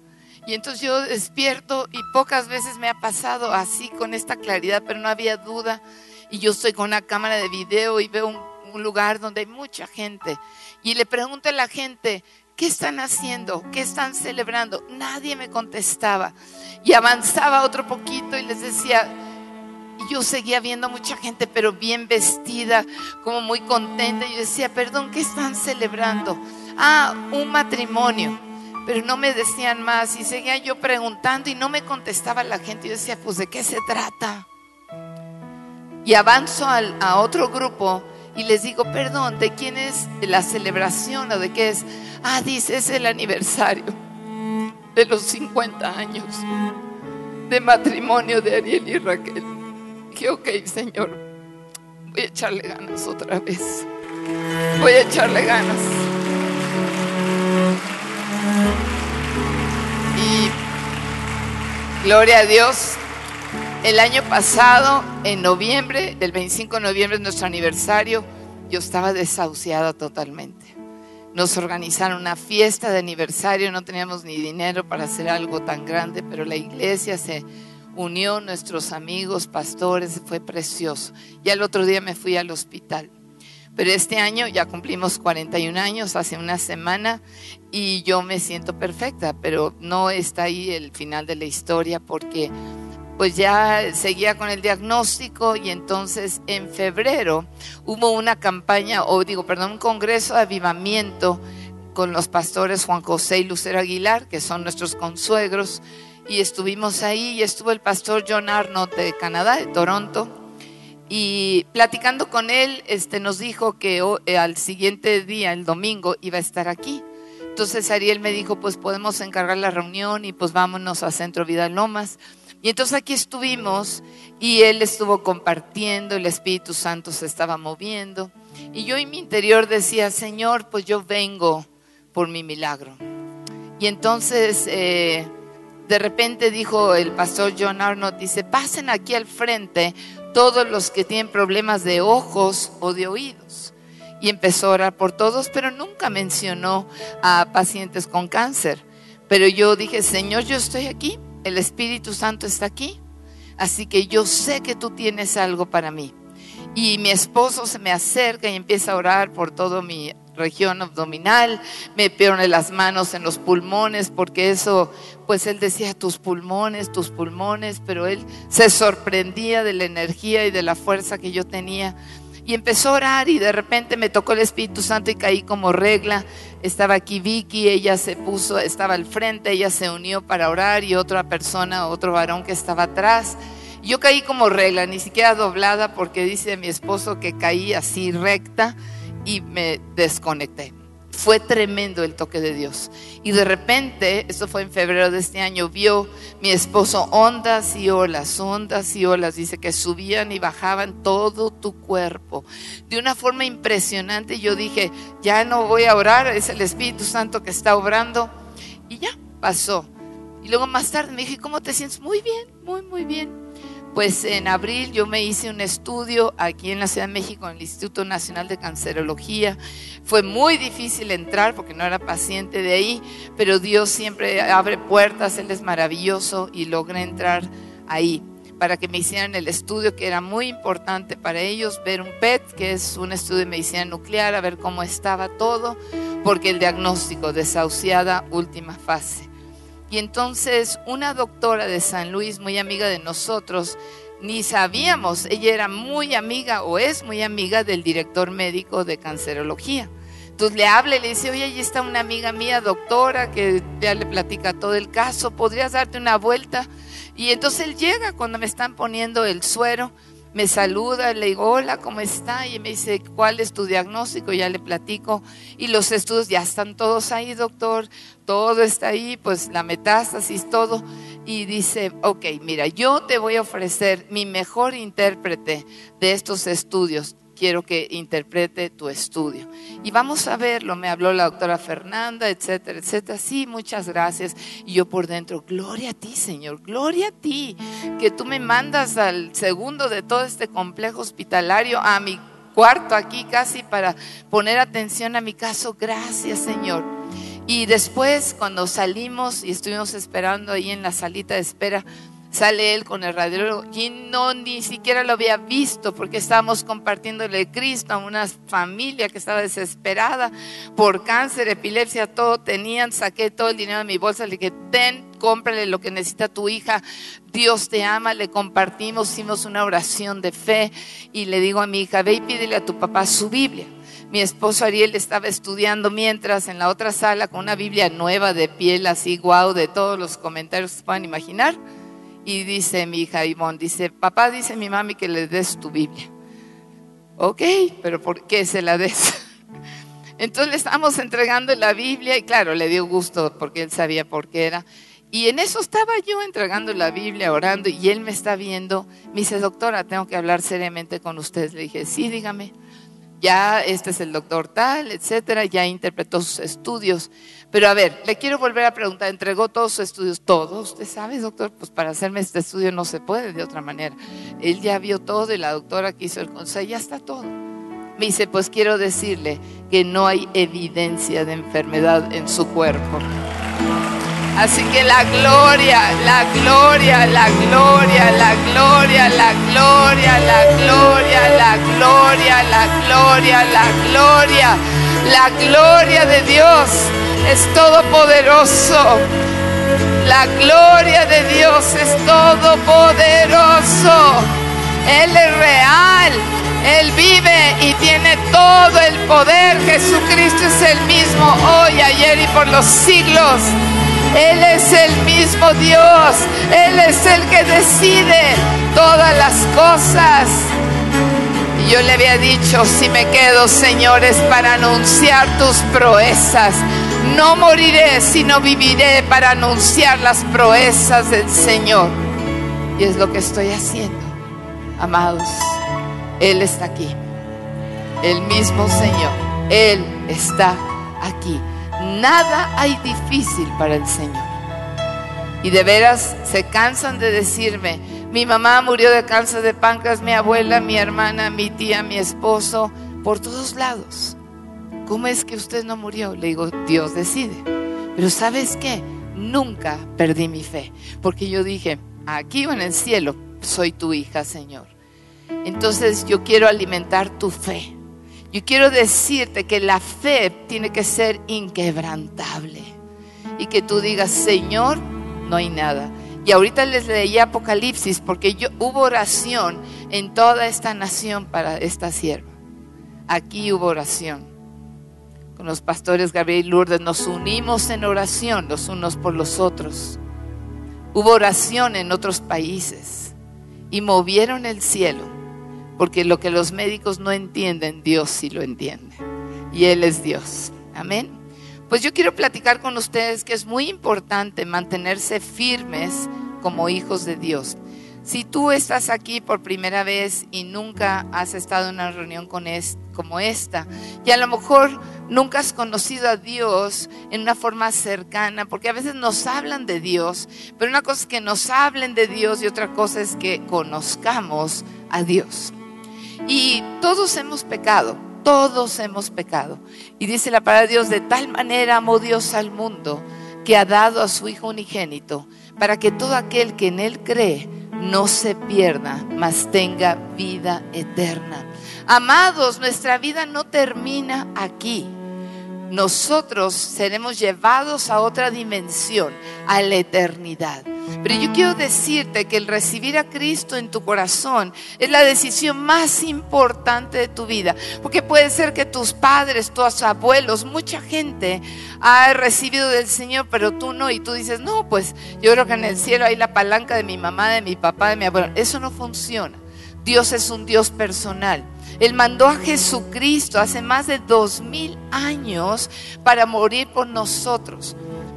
y entonces yo despierto y pocas veces me ha pasado así con esta claridad, pero no había duda. Y yo estoy con una cámara de video y veo un, lugar donde hay mucha gente. Y le pregunto a la gente, ¿qué están haciendo? ¿Qué están celebrando? Nadie me contestaba. Y avanzaba otro poquito y les decía, y yo seguía viendo mucha gente, pero bien vestida, como muy contenta. Y yo decía, perdón, ¿qué están celebrando? Ah, un matrimonio. Pero no me decían más y seguía yo preguntando y no me contestaba la gente. Yo decía, pues ¿de qué se trata? Y avanzo al, a otro grupo y les digo, perdón, ¿de quién es la celebración o de qué es? Ah, dice, es el aniversario de los 50 años de matrimonio de Ariel y Raquel. Dije, ok, Señor, voy a echarle ganas otra vez. Voy a echarle ganas. Gloria a Dios. El año pasado, en noviembre, el 25 de noviembre, es nuestro aniversario, yo estaba desahuciada totalmente. Nos organizaron una fiesta de aniversario, no teníamos ni dinero para hacer algo tan grande, pero la iglesia se unió, nuestros amigos, pastores, fue precioso. Y al otro día me fui al hospital. Pero este año ya cumplimos 41 años, hace una semana, y yo me siento perfecta, pero no está ahí el final de la historia porque pues ya seguía con el diagnóstico y entonces en febrero hubo una campaña, o digo, perdón, un congreso de avivamiento con los pastores Juan José y Lucero Aguilar, que son nuestros consuegros, y estuvimos ahí y estuvo el pastor John Arnott de Canadá, de Toronto, y platicando con él, este, nos dijo que eh, al siguiente día, el domingo, iba a estar aquí. Entonces Ariel me dijo, pues podemos encargar la reunión y pues vámonos a Centro Vida Lomas. Y entonces aquí estuvimos y él estuvo compartiendo, el Espíritu Santo se estaba moviendo. Y yo en mi interior decía, Señor, pues yo vengo por mi milagro. Y entonces eh, de repente dijo el pastor John Arnott, dice, pasen aquí al frente todos los que tienen problemas de ojos o de oídos. Y empezó a orar por todos, pero nunca mencionó a pacientes con cáncer. Pero yo dije, Señor, yo estoy aquí el Espíritu Santo está aquí, así que yo sé que tú tienes algo para mí. Y mi esposo se me acerca y empieza a orar por toda mi región abdominal, me pone las manos en los pulmones, porque eso, pues él decía tus pulmones, tus pulmones, pero él se sorprendía de la energía y de la fuerza que yo tenía. Y empezó a orar y de repente me tocó el Espíritu Santo y caí como regla. Estaba aquí Vicky, ella se puso, estaba al frente, ella se unió para orar y otra persona, otro varón que estaba atrás. Yo caí como regla, ni siquiera doblada porque dice mi esposo que caí así recta y me desconecté. Fue tremendo el toque de Dios. Y de repente, esto fue en febrero de este año, vio mi esposo ondas y olas, ondas y olas. Dice que subían y bajaban todo tu cuerpo. De una forma impresionante yo dije, ya no voy a orar, es el Espíritu Santo que está obrando. Y ya pasó. Y luego más tarde me dije, ¿cómo te sientes? Muy bien, muy, muy bien. Pues en abril yo me hice un estudio aquí en la Ciudad de México, en el Instituto Nacional de Cancerología. Fue muy difícil entrar porque no era paciente de ahí, pero Dios siempre abre puertas, Él es maravilloso y logré entrar ahí para que me hicieran el estudio que era muy importante para ellos, ver un PET, que es un estudio de medicina nuclear, a ver cómo estaba todo, porque el diagnóstico, desahuciada, última fase. Y entonces una doctora de San Luis, muy amiga de nosotros, ni sabíamos, ella era muy amiga o es muy amiga del director médico de cancerología. Entonces le habla y le dice, oye, ahí está una amiga mía, doctora, que ya le platica todo el caso, ¿podrías darte una vuelta? Y entonces él llega cuando me están poniendo el suero, me saluda, le digo, hola, ¿cómo está? Y me dice, ¿cuál es tu diagnóstico? Ya le platico. Y los estudios ya están todos ahí, doctor. Todo está ahí, pues la metástasis, todo. Y dice, ok, mira, yo te voy a ofrecer mi mejor intérprete de estos estudios quiero que interprete tu estudio. Y vamos a verlo, me habló la doctora Fernanda, etcétera, etcétera. Sí, muchas gracias. Y yo por dentro, gloria a ti, Señor, gloria a ti, que tú me mandas al segundo de todo este complejo hospitalario, a mi cuarto aquí casi para poner atención a mi caso. Gracias, Señor. Y después, cuando salimos y estuvimos esperando ahí en la salita de espera, Sale él con el radiólogo y no ni siquiera lo había visto porque estábamos compartiéndole Cristo a una familia que estaba desesperada por cáncer, epilepsia, todo tenían. Saqué todo el dinero de mi bolsa, le dije, ten, cómprale lo que necesita tu hija. Dios te ama, le compartimos, hicimos una oración de fe y le digo a mi hija, ve y pídele a tu papá su Biblia. Mi esposo Ariel estaba estudiando mientras en la otra sala con una Biblia nueva de piel así, guau, de todos los comentarios que se puedan imaginar. Y dice mi hija Ivonne, dice, papá dice mi mami que le des tu Biblia. Ok, pero ¿por qué se la des? Entonces le estamos entregando la Biblia y claro, le dio gusto porque él sabía por qué era. Y en eso estaba yo entregando la Biblia, orando, y él me está viendo. Me dice, doctora, tengo que hablar seriamente con usted. Le dije, sí, dígame. Ya este es el doctor tal, etcétera, ya interpretó sus estudios. Pero a ver, le quiero volver a preguntar, ¿entregó todos sus estudios? ¿Todos? ¿Usted sabe, doctor? Pues para hacerme este estudio no se puede de otra manera. Él ya vio todo y la doctora que el consejo, ya está todo. Me dice, pues quiero decirle que no hay evidencia de enfermedad en su cuerpo. Así que la gloria, la gloria, la gloria, la gloria, la gloria, la gloria, la gloria, la gloria, la gloria, la gloria de Dios es todopoderoso. La gloria de Dios es todopoderoso. Él es real. Él vive y tiene todo el poder. Jesucristo es el mismo hoy, ayer y por los siglos. Él es el mismo Dios. Él es el que decide todas las cosas. Y yo le había dicho, si me quedo, señores, para anunciar tus proezas no moriré, sino viviré para anunciar las proezas del Señor. Y es lo que estoy haciendo, amados. Él está aquí. El mismo Señor. Él está aquí. Nada hay difícil para el Señor. Y de veras se cansan de decirme, mi mamá murió de cáncer de páncreas, mi abuela, mi hermana, mi tía, mi esposo, por todos lados. ¿cómo es que usted no murió? Le digo, Dios decide. Pero ¿sabes qué? Nunca perdí mi fe, porque yo dije, aquí o en el cielo, soy tu hija, Señor. Entonces yo quiero alimentar tu fe. Yo quiero decirte que la fe tiene que ser inquebrantable. Y que tú digas, Señor, no hay nada. Y ahorita les leí Apocalipsis porque yo, hubo oración en toda esta nación para esta sierva. Aquí hubo oración con los pastores Gabriel Lourdes, nos unimos en oración los unos por los otros. Hubo oración en otros países y movieron el cielo, porque lo que los médicos no entienden, Dios sí lo entiende. Y Él es Dios. Amén. Pues yo quiero platicar con ustedes que es muy importante mantenerse firmes como hijos de Dios. Si tú estás aquí por primera vez y nunca has estado en una reunión con como esta, y a lo mejor nunca has conocido a Dios en una forma cercana, porque a veces nos hablan de Dios, pero una cosa es que nos hablen de Dios y otra cosa es que conozcamos a Dios. Y todos hemos pecado, todos hemos pecado. Y dice la palabra de Dios, de tal manera amó Dios al mundo que ha dado a su Hijo unigénito, para que todo aquel que en Él cree, no se pierda, mas tenga vida eterna. Amados, nuestra vida no termina aquí. Nosotros seremos llevados a otra dimensión, a la eternidad. Pero yo quiero decirte que el recibir a Cristo en tu corazón es la decisión más importante de tu vida. Porque puede ser que tus padres, tus abuelos, mucha gente ha recibido del Señor, pero tú no. Y tú dices, no, pues yo creo que en el cielo hay la palanca de mi mamá, de mi papá, de mi abuelo. Eso no funciona. Dios es un Dios personal. Él mandó a Jesucristo hace más de dos mil años para morir por nosotros.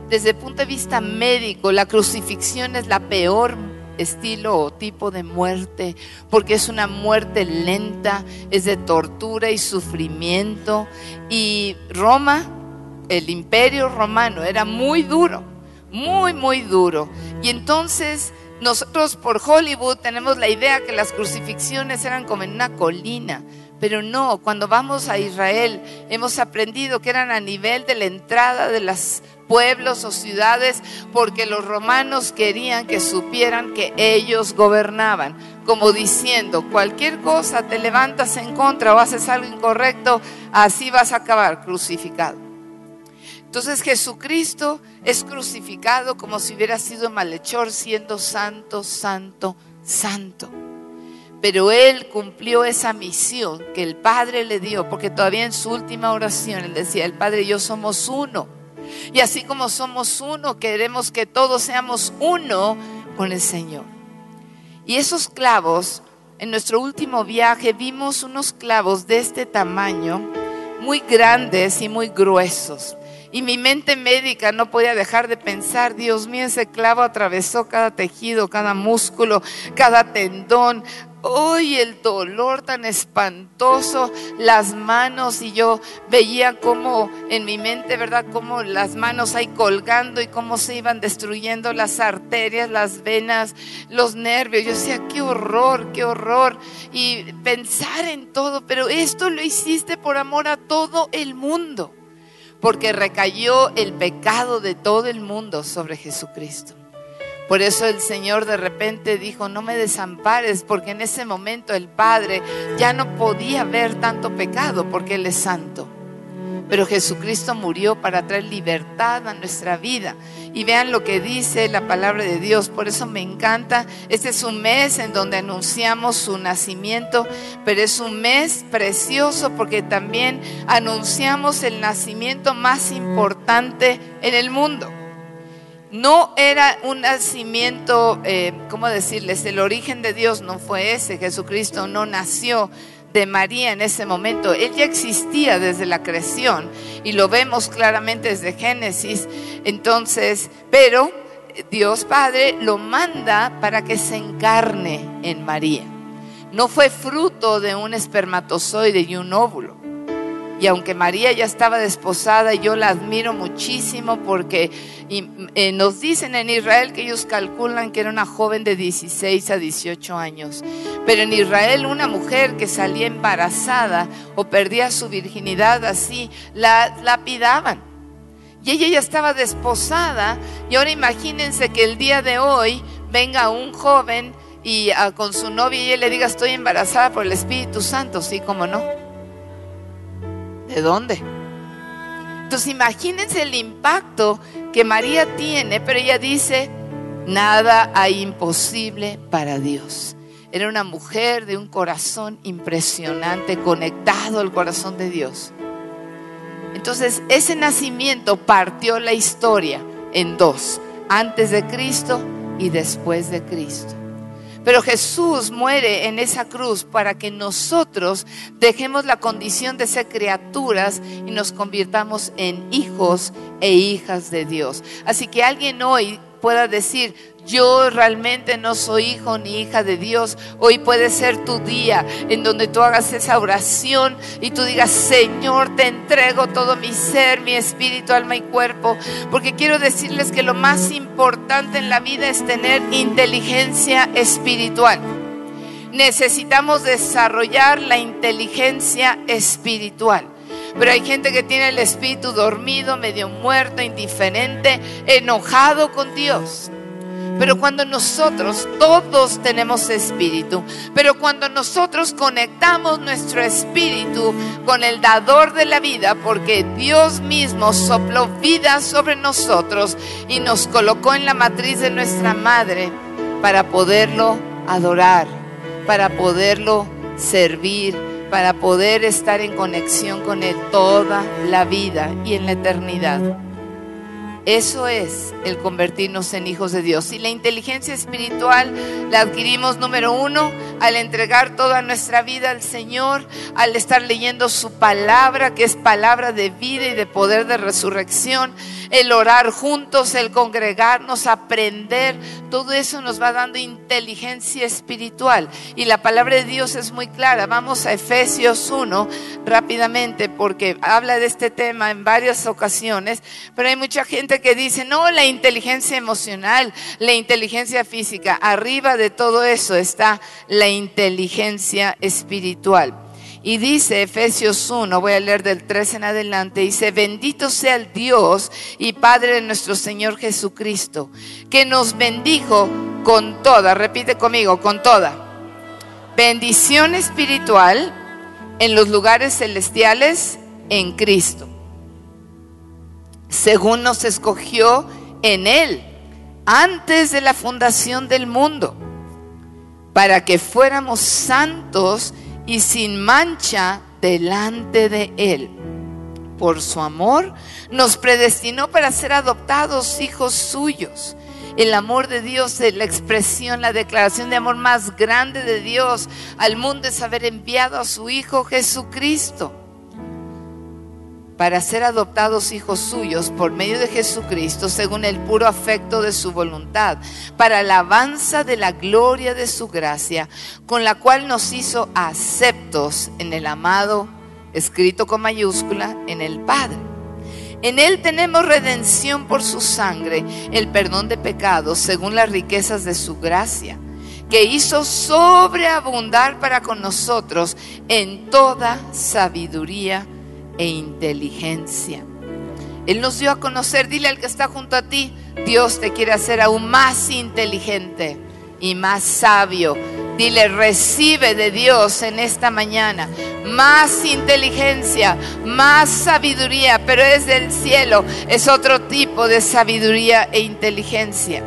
Desde el punto de vista médico, la crucifixión es la peor estilo o tipo de muerte, porque es una muerte lenta, es de tortura y sufrimiento. Y Roma, el imperio romano, era muy duro, muy, muy duro. Y entonces nosotros por Hollywood tenemos la idea que las crucifixiones eran como en una colina, pero no, cuando vamos a Israel hemos aprendido que eran a nivel de la entrada de los pueblos o ciudades porque los romanos querían que supieran que ellos gobernaban, como diciendo, cualquier cosa te levantas en contra o haces algo incorrecto, así vas a acabar crucificado. Entonces Jesucristo es crucificado como si hubiera sido malhechor, siendo santo, santo, santo. Pero Él cumplió esa misión que el Padre le dio, porque todavía en su última oración Él decía, el Padre y yo somos uno. Y así como somos uno, queremos que todos seamos uno con el Señor. Y esos clavos, en nuestro último viaje vimos unos clavos de este tamaño, muy grandes y muy gruesos. Y mi mente médica no podía dejar de pensar, Dios mío, ese clavo atravesó cada tejido, cada músculo, cada tendón. Hoy el dolor tan espantoso, las manos y yo veía como en mi mente, ¿verdad? Como las manos ahí colgando y cómo se iban destruyendo las arterias, las venas, los nervios. Yo decía, qué horror, qué horror. Y pensar en todo, pero esto lo hiciste por amor a todo el mundo porque recayó el pecado de todo el mundo sobre Jesucristo. Por eso el Señor de repente dijo, no me desampares, porque en ese momento el Padre ya no podía ver tanto pecado, porque Él es santo. Pero Jesucristo murió para traer libertad a nuestra vida. Y vean lo que dice la palabra de Dios. Por eso me encanta. Este es un mes en donde anunciamos su nacimiento, pero es un mes precioso porque también anunciamos el nacimiento más importante en el mundo. No era un nacimiento, eh, ¿cómo decirles? El origen de Dios no fue ese. Jesucristo no nació de María en ese momento. Él ya existía desde la creación y lo vemos claramente desde Génesis. Entonces, pero Dios Padre lo manda para que se encarne en María. No fue fruto de un espermatozoide y un óvulo. Y aunque María ya estaba desposada, yo la admiro muchísimo porque eh, nos dicen en Israel que ellos calculan que era una joven de 16 a 18 años. Pero en Israel una mujer que salía embarazada o perdía su virginidad así, la lapidaban. Y ella ya estaba desposada. Y ahora imagínense que el día de hoy venga un joven y ah, con su novia y le diga estoy embarazada por el Espíritu Santo. Sí, como no. ¿De dónde? Entonces imagínense el impacto que María tiene, pero ella dice, nada hay imposible para Dios. Era una mujer de un corazón impresionante, conectado al corazón de Dios. Entonces ese nacimiento partió la historia en dos, antes de Cristo y después de Cristo. Pero Jesús muere en esa cruz para que nosotros dejemos la condición de ser criaturas y nos convirtamos en hijos e hijas de Dios. Así que alguien hoy pueda decir, yo realmente no soy hijo ni hija de Dios. Hoy puede ser tu día en donde tú hagas esa oración y tú digas, Señor, te entrego todo mi ser, mi espíritu, alma y cuerpo. Porque quiero decirles que lo más importante en la vida es tener inteligencia espiritual. Necesitamos desarrollar la inteligencia espiritual. Pero hay gente que tiene el espíritu dormido, medio muerto, indiferente, enojado con Dios. Pero cuando nosotros, todos tenemos espíritu, pero cuando nosotros conectamos nuestro espíritu con el dador de la vida, porque Dios mismo sopló vida sobre nosotros y nos colocó en la matriz de nuestra madre para poderlo adorar, para poderlo servir, para poder estar en conexión con Él toda la vida y en la eternidad. Eso es el convertirnos en hijos de Dios. Y la inteligencia espiritual la adquirimos, número uno, al entregar toda nuestra vida al Señor, al estar leyendo su palabra, que es palabra de vida y de poder de resurrección, el orar juntos, el congregarnos, aprender, todo eso nos va dando inteligencia espiritual. Y la palabra de Dios es muy clara. Vamos a Efesios 1 rápidamente porque habla de este tema en varias ocasiones, pero hay mucha gente que dice, no, la inteligencia emocional, la inteligencia física, arriba de todo eso está la inteligencia espiritual. Y dice Efesios 1, voy a leer del 3 en adelante, dice, bendito sea el Dios y Padre de nuestro Señor Jesucristo, que nos bendijo con toda, repite conmigo, con toda, bendición espiritual en los lugares celestiales en Cristo, según nos escogió en Él antes de la fundación del mundo, para que fuéramos santos y sin mancha delante de Él. Por su amor nos predestinó para ser adoptados hijos suyos. El amor de Dios la expresión, la declaración de amor más grande de Dios al mundo es haber enviado a su Hijo Jesucristo para ser adoptados hijos suyos por medio de Jesucristo según el puro afecto de su voluntad, para alabanza de la gloria de su gracia, con la cual nos hizo aceptos en el amado, escrito con mayúscula, en el Padre. En Él tenemos redención por su sangre, el perdón de pecados según las riquezas de su gracia, que hizo sobreabundar para con nosotros en toda sabiduría e inteligencia. Él nos dio a conocer, dile al que está junto a ti, Dios te quiere hacer aún más inteligente y más sabio. Dile, recibe de Dios en esta mañana más inteligencia, más sabiduría, pero es del cielo, es otro tipo de sabiduría e inteligencia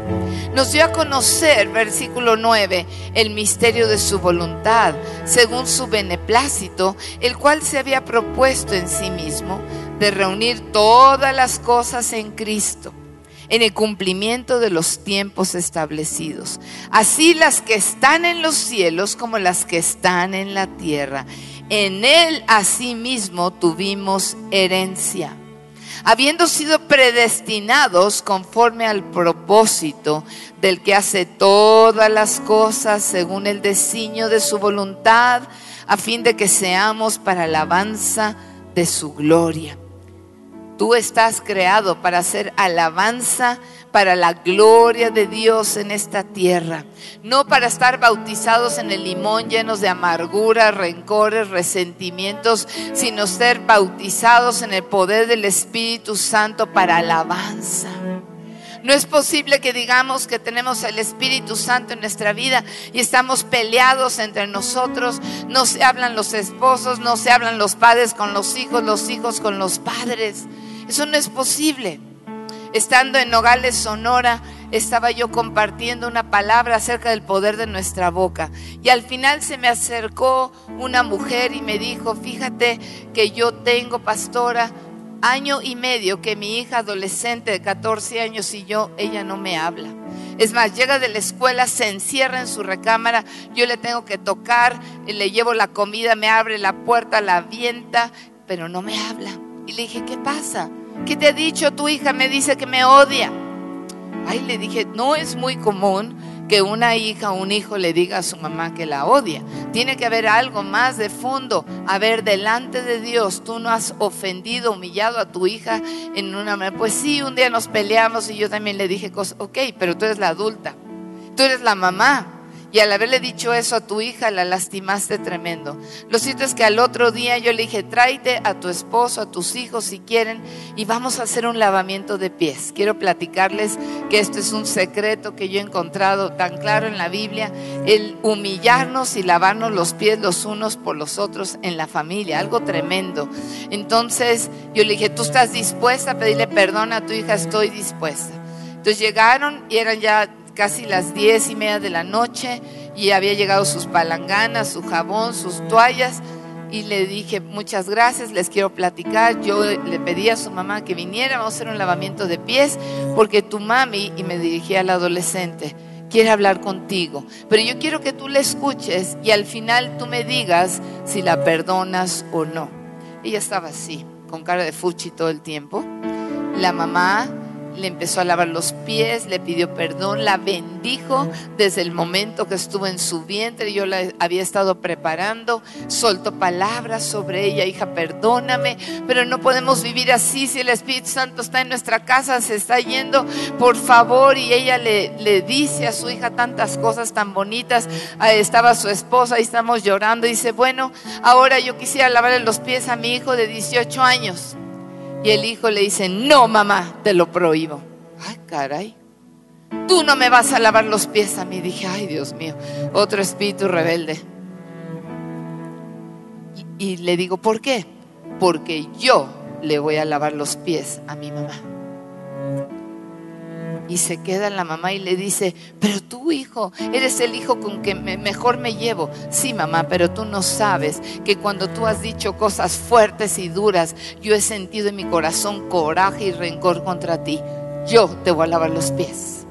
nos dio a conocer, versículo 9, el misterio de su voluntad, según su beneplácito, el cual se había propuesto en sí mismo de reunir todas las cosas en Cristo en el cumplimiento de los tiempos establecidos, así las que están en los cielos como las que están en la tierra. En Él asimismo tuvimos herencia habiendo sido predestinados conforme al propósito del que hace todas las cosas según el designio de su voluntad, a fin de que seamos para alabanza de su gloria. Tú estás creado para hacer alabanza para la gloria de Dios en esta tierra, no para estar bautizados en el limón llenos de amargura, rencores, resentimientos, sino ser bautizados en el poder del Espíritu Santo para alabanza. No es posible que digamos que tenemos el Espíritu Santo en nuestra vida y estamos peleados entre nosotros. No se hablan los esposos, no se hablan los padres con los hijos, los hijos con los padres. Eso no es posible. Estando en Nogales, Sonora, estaba yo compartiendo una palabra acerca del poder de nuestra boca. Y al final se me acercó una mujer y me dijo, fíjate que yo tengo, pastora, año y medio que mi hija adolescente de 14 años y yo, ella no me habla. Es más, llega de la escuela, se encierra en su recámara, yo le tengo que tocar, le llevo la comida, me abre la puerta, la avienta, pero no me habla. Y le dije, ¿qué pasa? ¿Qué te ha dicho tu hija? Me dice que me odia. Ay, le dije, no es muy común que una hija o un hijo le diga a su mamá que la odia. Tiene que haber algo más de fondo. A ver, delante de Dios, tú no has ofendido, humillado a tu hija en una manera. Pues sí, un día nos peleamos y yo también le dije cosas. Ok, pero tú eres la adulta. Tú eres la mamá. Y al haberle dicho eso a tu hija, la lastimaste tremendo. Lo cierto es que al otro día yo le dije, tráete a tu esposo, a tus hijos si quieren, y vamos a hacer un lavamiento de pies. Quiero platicarles que esto es un secreto que yo he encontrado tan claro en la Biblia, el humillarnos y lavarnos los pies los unos por los otros en la familia, algo tremendo. Entonces yo le dije, ¿tú estás dispuesta a pedirle perdón a tu hija? Estoy dispuesta. Entonces llegaron y eran ya casi las diez y media de la noche y había llegado sus palanganas, su jabón, sus toallas y le dije muchas gracias, les quiero platicar. Yo le pedí a su mamá que viniera, vamos a hacer un lavamiento de pies porque tu mami, y me dirigí al adolescente, quiere hablar contigo. Pero yo quiero que tú le escuches y al final tú me digas si la perdonas o no. Ella estaba así, con cara de fuchi todo el tiempo. La mamá le empezó a lavar los pies, le pidió perdón, la bendijo desde el momento que estuvo en su vientre. Yo la había estado preparando, soltó palabras sobre ella, hija, perdóname, pero no podemos vivir así si el Espíritu Santo está en nuestra casa, se está yendo, por favor. Y ella le, le dice a su hija tantas cosas tan bonitas. Ahí estaba su esposa y estamos llorando. Dice, bueno, ahora yo quisiera lavarle los pies a mi hijo de 18 años. Y el hijo le dice, no mamá, te lo prohíbo. Ay, caray. Tú no me vas a lavar los pies a mí. Dije, ay Dios mío, otro espíritu rebelde. Y, y le digo, ¿por qué? Porque yo le voy a lavar los pies a mi mamá. Y se queda la mamá y le dice, pero tú hijo, eres el hijo con que mejor me llevo. Sí, mamá, pero tú no sabes que cuando tú has dicho cosas fuertes y duras, yo he sentido en mi corazón coraje y rencor contra ti. Yo te voy los pies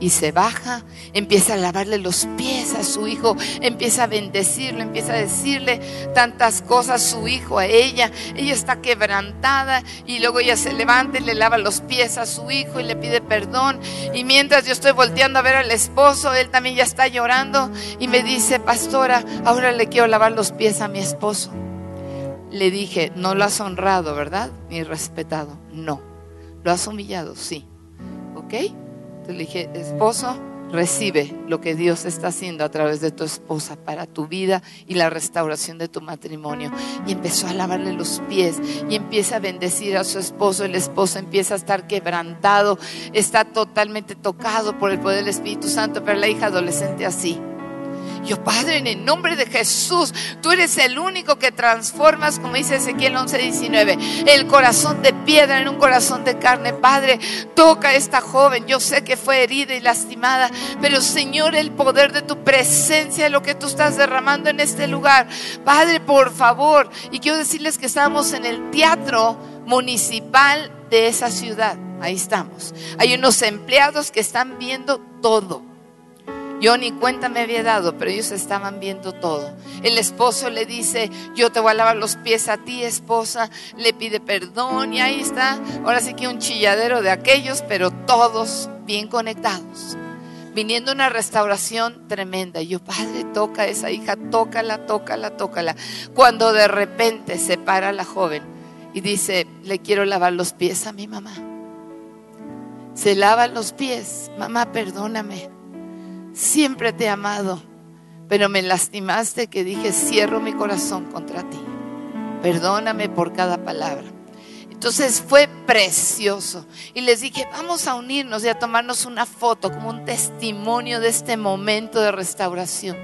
y se baja, empieza a lavarle los pies a su hijo, empieza a bendecirlo, empieza a decirle tantas cosas a su hijo, a ella. Ella está quebrantada y luego ella se levanta y le lava los pies a su hijo y le pide perdón. Y mientras yo estoy volteando a ver al esposo, él también ya está llorando y me dice, pastora, ahora le quiero lavar los pies a mi esposo. Le dije, no lo has honrado, ¿verdad? Ni respetado. No. ¿Lo has humillado? Sí. ¿Ok? Le dije, esposo, recibe lo que Dios está haciendo a través de tu esposa para tu vida y la restauración de tu matrimonio. Y empezó a lavarle los pies y empieza a bendecir a su esposo. El esposo empieza a estar quebrantado, está totalmente tocado por el poder del Espíritu Santo, pero la hija adolescente así. Yo, Padre, en el nombre de Jesús, tú eres el único que transformas, como dice Ezequiel 11, 19, el corazón de piedra en un corazón de carne. Padre, toca a esta joven. Yo sé que fue herida y lastimada, pero Señor, el poder de tu presencia, lo que tú estás derramando en este lugar. Padre, por favor. Y quiero decirles que estamos en el teatro municipal de esa ciudad. Ahí estamos. Hay unos empleados que están viendo todo. Yo ni cuenta me había dado, pero ellos estaban viendo todo. El esposo le dice, yo te voy a lavar los pies a ti, esposa. Le pide perdón y ahí está. Ahora sí que un chilladero de aquellos, pero todos bien conectados. Viniendo una restauración tremenda. Yo, padre, toca a esa hija, tócala, tócala, tócala. Cuando de repente se para la joven y dice, le quiero lavar los pies a mi mamá. Se lava los pies, mamá, perdóname siempre te he amado, pero me lastimaste que dije, cierro mi corazón contra ti. Perdóname por cada palabra. Entonces fue precioso. Y les dije, vamos a unirnos y a tomarnos una foto como un testimonio de este momento de restauración.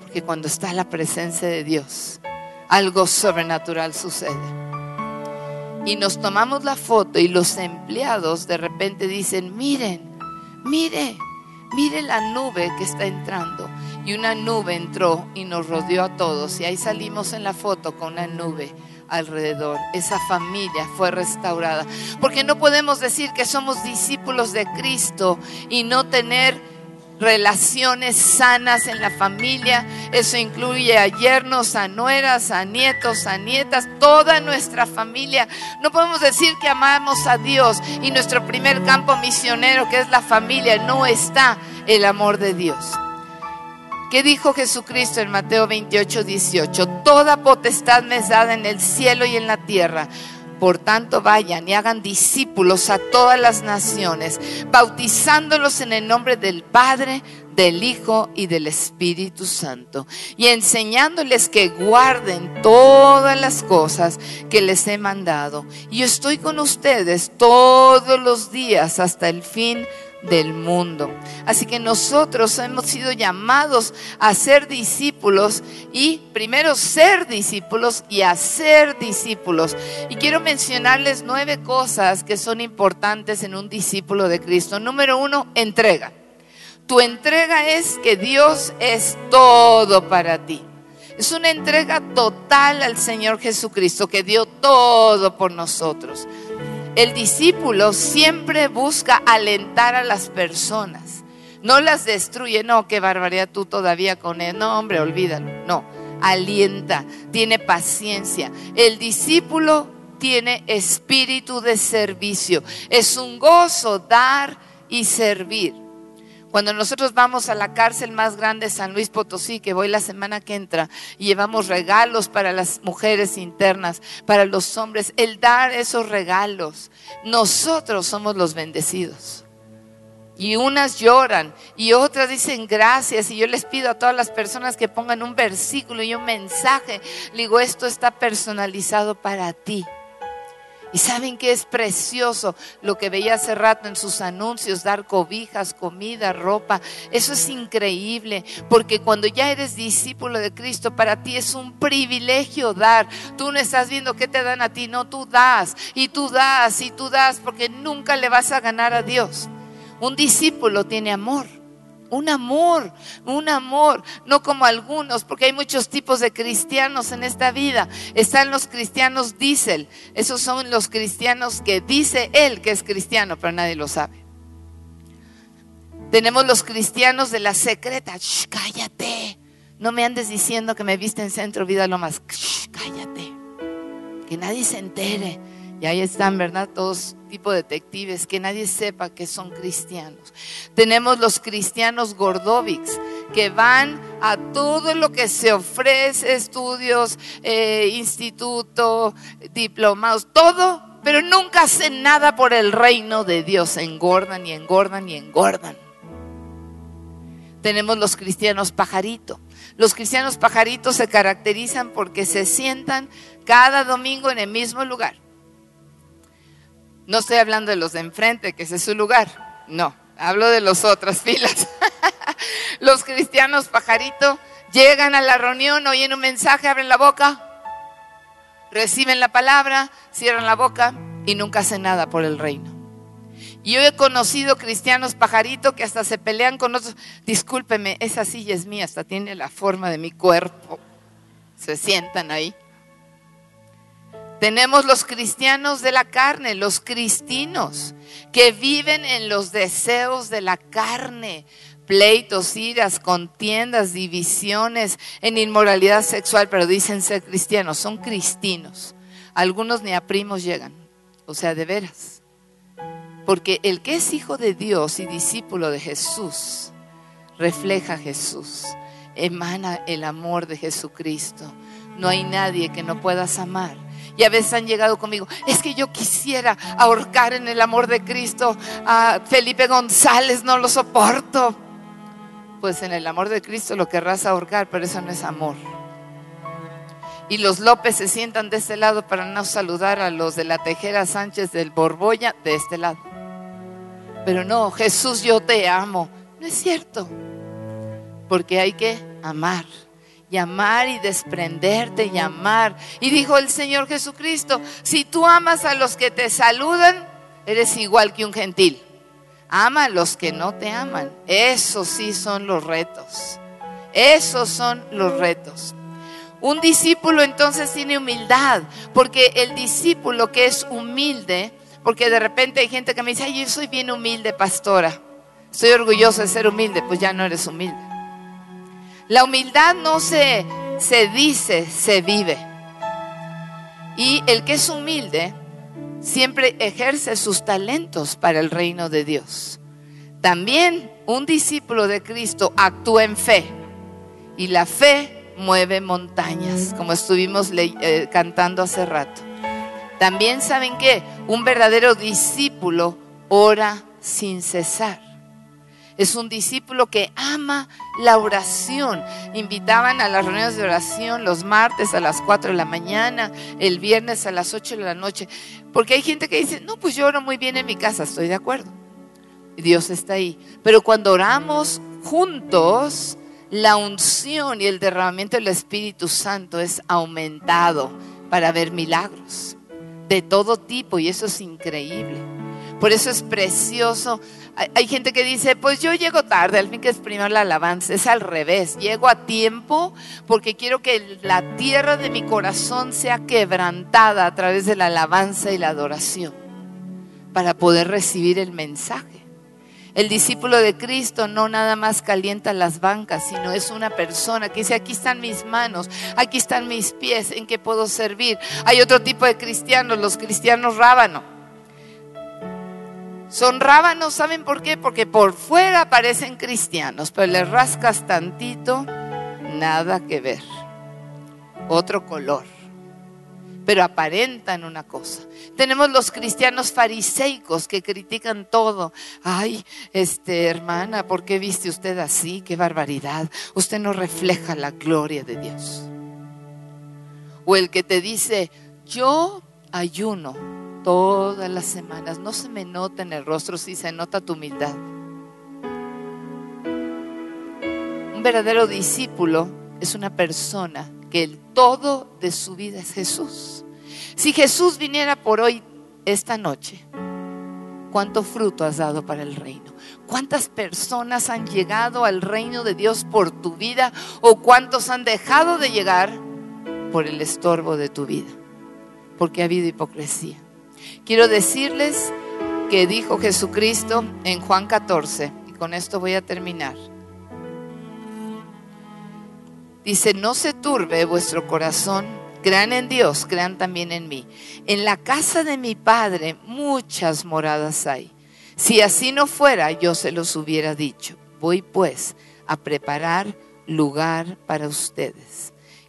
Porque cuando está la presencia de Dios, algo sobrenatural sucede. Y nos tomamos la foto y los empleados de repente dicen, miren, miren mire la nube que está entrando. Y una nube entró y nos rodeó a todos. Y ahí salimos en la foto con una nube alrededor. Esa familia fue restaurada. Porque no podemos decir que somos discípulos de Cristo y no tener relaciones sanas en la familia. Eso incluye a yernos, a nueras, a nietos, a nietas, toda nuestra familia. No podemos decir que amamos a Dios y nuestro primer campo misionero, que es la familia, no está el amor de Dios. ¿Qué dijo Jesucristo en Mateo 28, 18? Toda potestad me es dada en el cielo y en la tierra. Por tanto, vayan y hagan discípulos a todas las naciones, bautizándolos en el nombre del Padre, del Hijo y del Espíritu Santo, y enseñándoles que guarden todas las cosas que les he mandado. Y estoy con ustedes todos los días hasta el fin del mundo. Así que nosotros hemos sido llamados a ser discípulos y primero ser discípulos y hacer discípulos. Y quiero mencionarles nueve cosas que son importantes en un discípulo de Cristo. Número uno, entrega. Tu entrega es que Dios es todo para ti. Es una entrega total al Señor Jesucristo que dio todo por nosotros. El discípulo siempre busca alentar a las personas. No las destruye, no, qué barbaridad tú todavía con él. No, hombre, olvídalo. No, alienta, tiene paciencia. El discípulo tiene espíritu de servicio. Es un gozo dar y servir. Cuando nosotros vamos a la cárcel más grande de San Luis Potosí, que voy la semana que entra, y llevamos regalos para las mujeres internas, para los hombres, el dar esos regalos, nosotros somos los bendecidos. Y unas lloran y otras dicen gracias. Y yo les pido a todas las personas que pongan un versículo y un mensaje. Le digo, esto está personalizado para ti. Y saben que es precioso lo que veía hace rato en sus anuncios, dar cobijas, comida, ropa. Eso es increíble, porque cuando ya eres discípulo de Cristo, para ti es un privilegio dar. Tú no estás viendo qué te dan a ti, no, tú das y tú das y tú das, porque nunca le vas a ganar a Dios. Un discípulo tiene amor. Un amor, un amor, no como algunos, porque hay muchos tipos de cristianos en esta vida. Están los cristianos diésel, esos son los cristianos que dice él que es cristiano, pero nadie lo sabe. Tenemos los cristianos de la secreta, cállate, no me andes diciendo que me viste en Centro Vida lo más, cállate, que nadie se entere. Y ahí están, ¿verdad? Todos tipo de detectives, que nadie sepa que son cristianos. Tenemos los cristianos gordovics, que van a todo lo que se ofrece, estudios, eh, instituto, diplomados, todo, pero nunca hacen nada por el reino de Dios. Engordan y engordan y engordan. Tenemos los cristianos pajarito. Los cristianos pajaritos se caracterizan porque se sientan cada domingo en el mismo lugar no estoy hablando de los de enfrente, que ese es su lugar. No, hablo de las otras filas. los cristianos pajarito llegan a la reunión, oyen un mensaje, abren la boca, reciben la palabra, cierran la boca y nunca hacen nada por el reino. Y yo he conocido cristianos pajarito que hasta se pelean con otros. Discúlpeme, esa silla es mía, hasta tiene la forma de mi cuerpo. Se sientan ahí. Tenemos los cristianos de la carne, los cristinos, que viven en los deseos de la carne, pleitos, iras, contiendas, divisiones, en inmoralidad sexual, pero dicen ser cristianos, son cristinos. Algunos ni a primos llegan, o sea, de veras. Porque el que es hijo de Dios y discípulo de Jesús, refleja a Jesús, emana el amor de Jesucristo. No hay nadie que no puedas amar y a veces han llegado conmigo, es que yo quisiera ahorcar en el amor de Cristo a Felipe González, no lo soporto. Pues en el amor de Cristo lo querrás ahorcar, pero eso no es amor. Y los López se sientan de este lado para no saludar a los de la Tejera Sánchez del Borbolla de este lado. Pero no, Jesús, yo te amo. No es cierto. Porque hay que amar llamar y desprenderte y amar. Y dijo el Señor Jesucristo, si tú amas a los que te saludan, eres igual que un gentil. Ama a los que no te aman. Esos sí son los retos. Esos son los retos. Un discípulo entonces tiene humildad, porque el discípulo que es humilde, porque de repente hay gente que me dice, ay, yo soy bien humilde, pastora. Estoy orgulloso de ser humilde, pues ya no eres humilde. La humildad no se, se dice, se vive. Y el que es humilde siempre ejerce sus talentos para el reino de Dios. También un discípulo de Cristo actúa en fe y la fe mueve montañas, como estuvimos eh, cantando hace rato. También saben que un verdadero discípulo ora sin cesar. Es un discípulo que ama la oración. Invitaban a las reuniones de oración los martes a las 4 de la mañana, el viernes a las 8 de la noche. Porque hay gente que dice, no, pues yo oro muy bien en mi casa, estoy de acuerdo. Dios está ahí. Pero cuando oramos juntos, la unción y el derramamiento del Espíritu Santo es aumentado para ver milagros de todo tipo y eso es increíble. Por eso es precioso hay, gente que dice, pues yo llego tarde, al fin que es primero la alabanza. Es al revés, llego a tiempo porque quiero que la tierra de mi corazón sea quebrantada a través de la alabanza y la adoración para poder recibir el mensaje. El discípulo de Cristo no nada más calienta las bancas, sino es una persona que dice, aquí están mis manos, aquí están mis pies, ¿en qué puedo servir? Hay otro tipo de cristianos, los cristianos rábano. Son rábanos, ¿saben por qué? Porque por fuera parecen cristianos, pero les rascas tantito, nada que ver. Otro color pero aparentan una cosa. Tenemos los cristianos fariseicos que critican todo. Ay, este hermana, ¿por qué viste usted así? Qué barbaridad. Usted no refleja la gloria de Dios. O el que te dice, yo ayuno todas las semanas. No se me nota en el rostro si se nota tu humildad. Un verdadero discípulo es una persona que el todo de su vida es Jesús. Si Jesús viniera por hoy, esta noche, ¿cuánto fruto has dado para el reino? ¿Cuántas personas han llegado al reino de Dios por tu vida o cuántos han dejado de llegar por el estorbo de tu vida? Porque ha habido hipocresía. Quiero decirles que dijo Jesucristo en Juan 14, y con esto voy a terminar. Dice, no se turbe vuestro corazón, crean en Dios, crean también en mí. En la casa de mi Padre muchas moradas hay. Si así no fuera, yo se los hubiera dicho. Voy pues a preparar lugar para ustedes.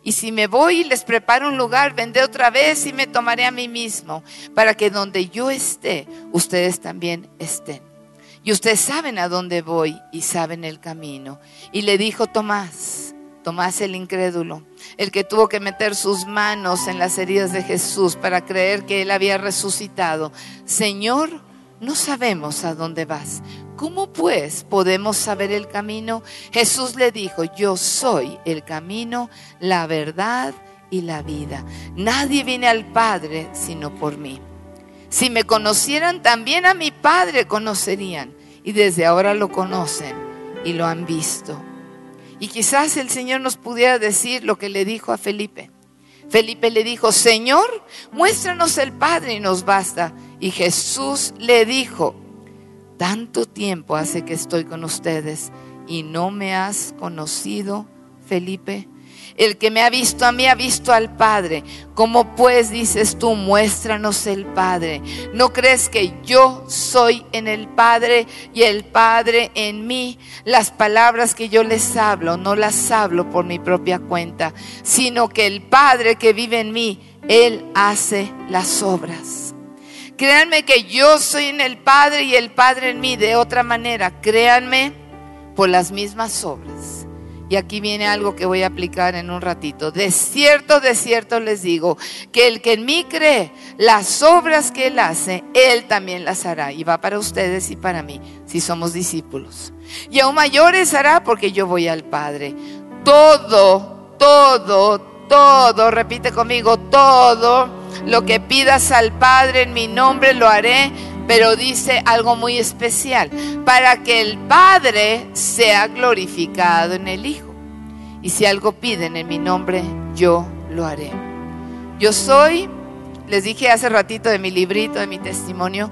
Y si me voy y les preparo un lugar, vendré otra vez y me tomaré a mí mismo, para que donde yo esté, ustedes también estén. Y ustedes saben a dónde voy y saben el camino. Y le dijo Tomás, Tomás el incrédulo, el que tuvo que meter sus manos en las heridas de Jesús para creer que él había resucitado. Señor, no sabemos a dónde vas. ¿Cómo pues podemos saber el camino? Jesús le dijo, yo soy el camino, la verdad y la vida. Nadie viene al Padre sino por mí. Si me conocieran, también a mi Padre conocerían. Y desde ahora lo conocen y lo han visto. Y quizás el Señor nos pudiera decir lo que le dijo a Felipe. Felipe le dijo, Señor, muéstranos el Padre y nos basta. Y Jesús le dijo, tanto tiempo hace que estoy con ustedes y no me has conocido, Felipe. El que me ha visto a mí ha visto al Padre. ¿Cómo pues dices tú, muéstranos el Padre? ¿No crees que yo soy en el Padre y el Padre en mí? Las palabras que yo les hablo no las hablo por mi propia cuenta, sino que el Padre que vive en mí, Él hace las obras. Créanme que yo soy en el Padre y el Padre en mí. De otra manera, créanme por las mismas obras y aquí viene algo que voy a aplicar en un ratito. De cierto, de cierto les digo, que el que en mí cree, las obras que él hace, él también las hará. Y va para ustedes y para mí, si somos discípulos. Y aún mayores hará porque yo voy al Padre. Todo, todo, todo, repite conmigo, todo lo que pidas al Padre en mi nombre lo haré pero dice algo muy especial, para que el Padre sea glorificado en el Hijo. Y si algo piden en mi nombre, yo lo haré. Yo soy, les dije hace ratito de mi librito, de mi testimonio,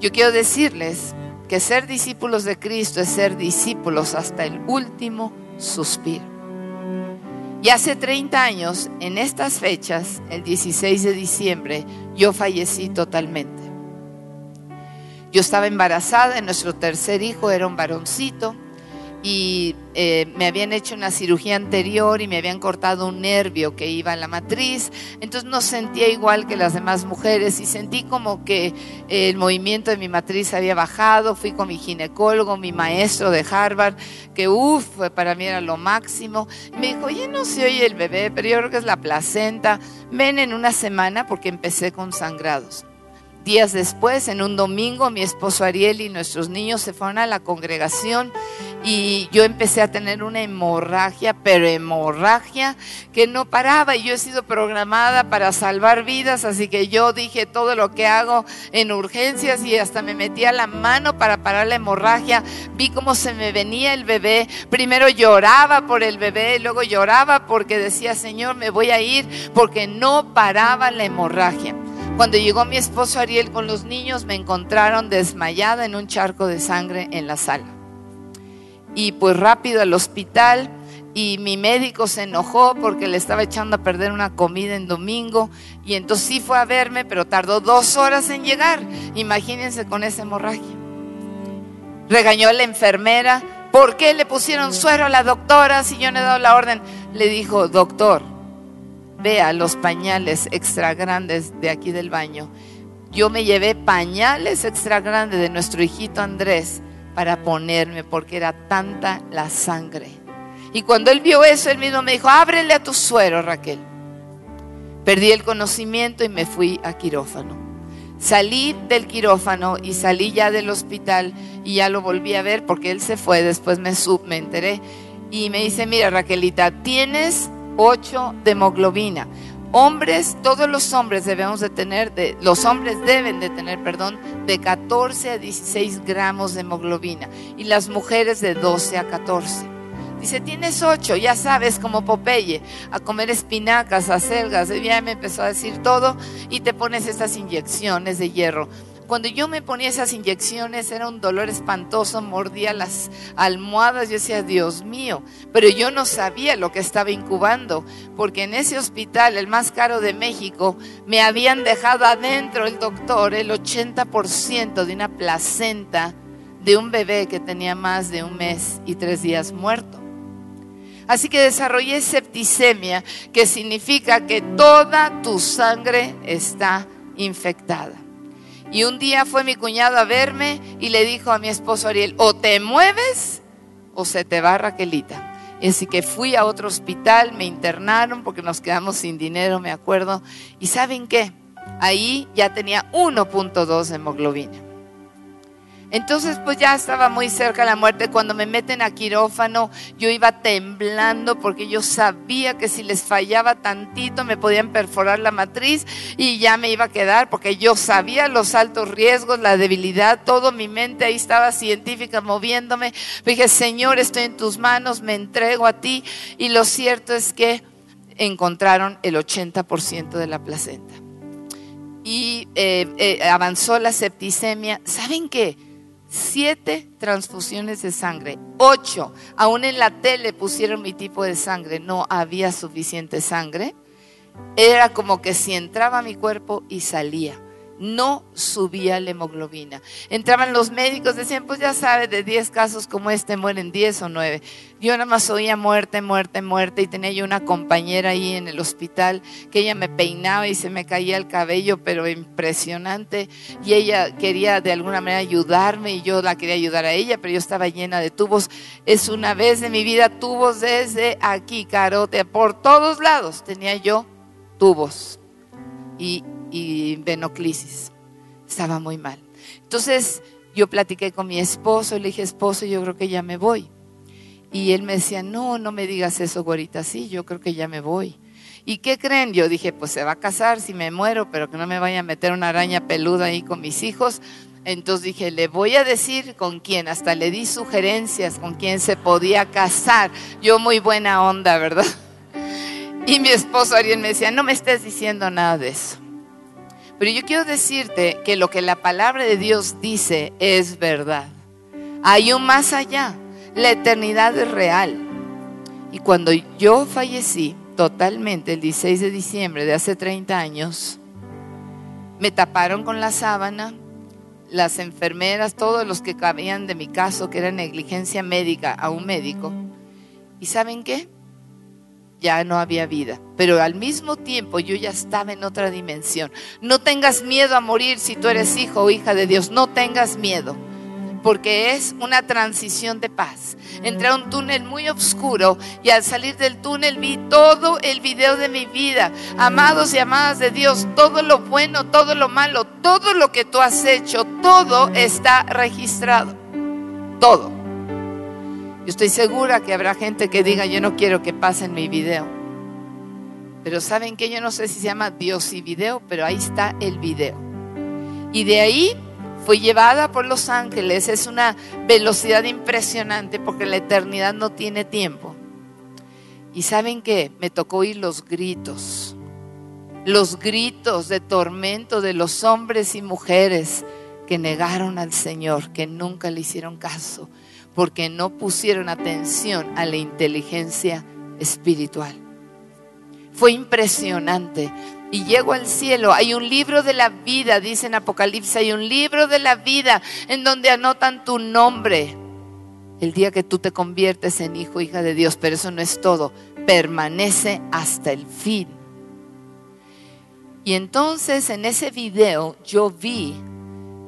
yo quiero decirles que ser discípulos de Cristo es ser discípulos hasta el último suspiro. Y hace 30 años, en estas fechas, el 16 de diciembre, yo fallecí totalmente. Yo estaba embarazada, nuestro tercer hijo era un varoncito y eh, me habían hecho una cirugía anterior y me habían cortado un nervio que iba a la matriz, entonces no sentía igual que las demás mujeres y sentí como que el movimiento de mi matriz había bajado, fui con mi ginecólogo, mi maestro de Harvard, que uff, para mí era lo máximo, me dijo, oye, no se oye el bebé, pero yo creo que es la placenta, ven en una semana porque empecé con sangrados. Días después, en un domingo, mi esposo Ariel y nuestros niños se fueron a la congregación y yo empecé a tener una hemorragia, pero hemorragia que no paraba. Y yo he sido programada para salvar vidas, así que yo dije todo lo que hago en urgencias y hasta me metía la mano para parar la hemorragia, vi cómo se me venía el bebé, primero lloraba por el bebé, luego lloraba porque decía, Señor, me voy a ir porque no paraba la hemorragia. Cuando llegó mi esposo Ariel con los niños, me encontraron desmayada en un charco de sangre en la sala. Y pues rápido al hospital y mi médico se enojó porque le estaba echando a perder una comida en domingo y entonces sí fue a verme, pero tardó dos horas en llegar. Imagínense con esa hemorragia. Regañó a la enfermera, ¿por qué le pusieron suero a la doctora si yo no he dado la orden? Le dijo, doctor, vea los pañales extra grandes de aquí del baño. Yo me llevé pañales extra grandes de nuestro hijito Andrés para ponerme porque era tanta la sangre. Y cuando él vio eso, él mismo me dijo, ábrele a tu suero, Raquel. Perdí el conocimiento y me fui a quirófano. Salí del quirófano y salí ya del hospital y ya lo volví a ver porque él se fue, después me, sub, me enteré y me dice, mira Raquelita, tienes 8 de hemoglobina. Hombres, todos los hombres debemos de tener, de, los hombres deben de tener, perdón, de 14 a 16 gramos de hemoglobina y las mujeres de 12 a 14. Dice, tienes 8, ya sabes, como Popeye, a comer espinacas, a selgas. Y ya me empezó a decir todo y te pones estas inyecciones de hierro. Cuando yo me ponía esas inyecciones era un dolor espantoso, mordía las almohadas, yo decía, Dios mío, pero yo no sabía lo que estaba incubando, porque en ese hospital, el más caro de México, me habían dejado adentro el doctor el 80% de una placenta de un bebé que tenía más de un mes y tres días muerto. Así que desarrollé septicemia, que significa que toda tu sangre está infectada. Y un día fue mi cuñado a verme y le dijo a mi esposo Ariel, o te mueves o se te va Raquelita. Así que fui a otro hospital, me internaron porque nos quedamos sin dinero, me acuerdo. Y ¿saben qué? Ahí ya tenía 1.2 hemoglobina. Entonces pues ya estaba muy cerca la muerte. Cuando me meten a quirófano, yo iba temblando porque yo sabía que si les fallaba tantito me podían perforar la matriz y ya me iba a quedar porque yo sabía los altos riesgos, la debilidad, todo mi mente ahí estaba científica moviéndome. Dije, Señor, estoy en tus manos, me entrego a ti. Y lo cierto es que encontraron el 80% de la placenta. Y eh, eh, avanzó la septicemia. ¿Saben qué? Siete transfusiones de sangre, ocho. Aún en la tele pusieron mi tipo de sangre, no había suficiente sangre. Era como que si entraba mi cuerpo y salía no subía la hemoglobina. Entraban los médicos, decían, pues ya sabe, de 10 casos como este mueren 10 o 9. Yo nada más oía muerte, muerte, muerte y tenía yo una compañera ahí en el hospital que ella me peinaba y se me caía el cabello, pero impresionante. Y ella quería de alguna manera ayudarme y yo la quería ayudar a ella, pero yo estaba llena de tubos. Es una vez de mi vida tubos desde aquí, carote, por todos lados tenía yo tubos. Y y venoclisis. Estaba muy mal. Entonces yo platiqué con mi esposo le dije, esposo, yo creo que ya me voy. Y él me decía, no, no me digas eso, güerita, sí, yo creo que ya me voy. ¿Y qué creen? Yo dije, pues se va a casar si me muero, pero que no me vaya a meter una araña peluda ahí con mis hijos. Entonces dije, le voy a decir con quién, hasta le di sugerencias con quién se podía casar. Yo muy buena onda, ¿verdad? Y mi esposo Ariel me decía, no me estés diciendo nada de eso. Pero yo quiero decirte que lo que la palabra de Dios dice es verdad. Hay un más allá. La eternidad es real. Y cuando yo fallecí totalmente el 16 de diciembre de hace 30 años, me taparon con la sábana, las enfermeras, todos los que cabían de mi caso, que era negligencia médica a un médico. ¿Y saben qué? Ya no había vida. Pero al mismo tiempo yo ya estaba en otra dimensión. No tengas miedo a morir si tú eres hijo o hija de Dios. No tengas miedo. Porque es una transición de paz. Entré a un túnel muy oscuro y al salir del túnel vi todo el video de mi vida. Amados y amadas de Dios, todo lo bueno, todo lo malo, todo lo que tú has hecho, todo está registrado. Todo. Yo estoy segura que habrá gente que diga, yo no quiero que pasen mi video. Pero saben que yo no sé si se llama Dios y video, pero ahí está el video. Y de ahí fue llevada por los ángeles. Es una velocidad impresionante porque la eternidad no tiene tiempo. Y saben que me tocó oír los gritos los gritos de tormento de los hombres y mujeres que negaron al Señor, que nunca le hicieron caso, porque no pusieron atención a la inteligencia espiritual. Fue impresionante. Y llego al cielo, hay un libro de la vida, dice en Apocalipsis, hay un libro de la vida en donde anotan tu nombre. El día que tú te conviertes en hijo, hija de Dios, pero eso no es todo, permanece hasta el fin. Y entonces en ese video yo vi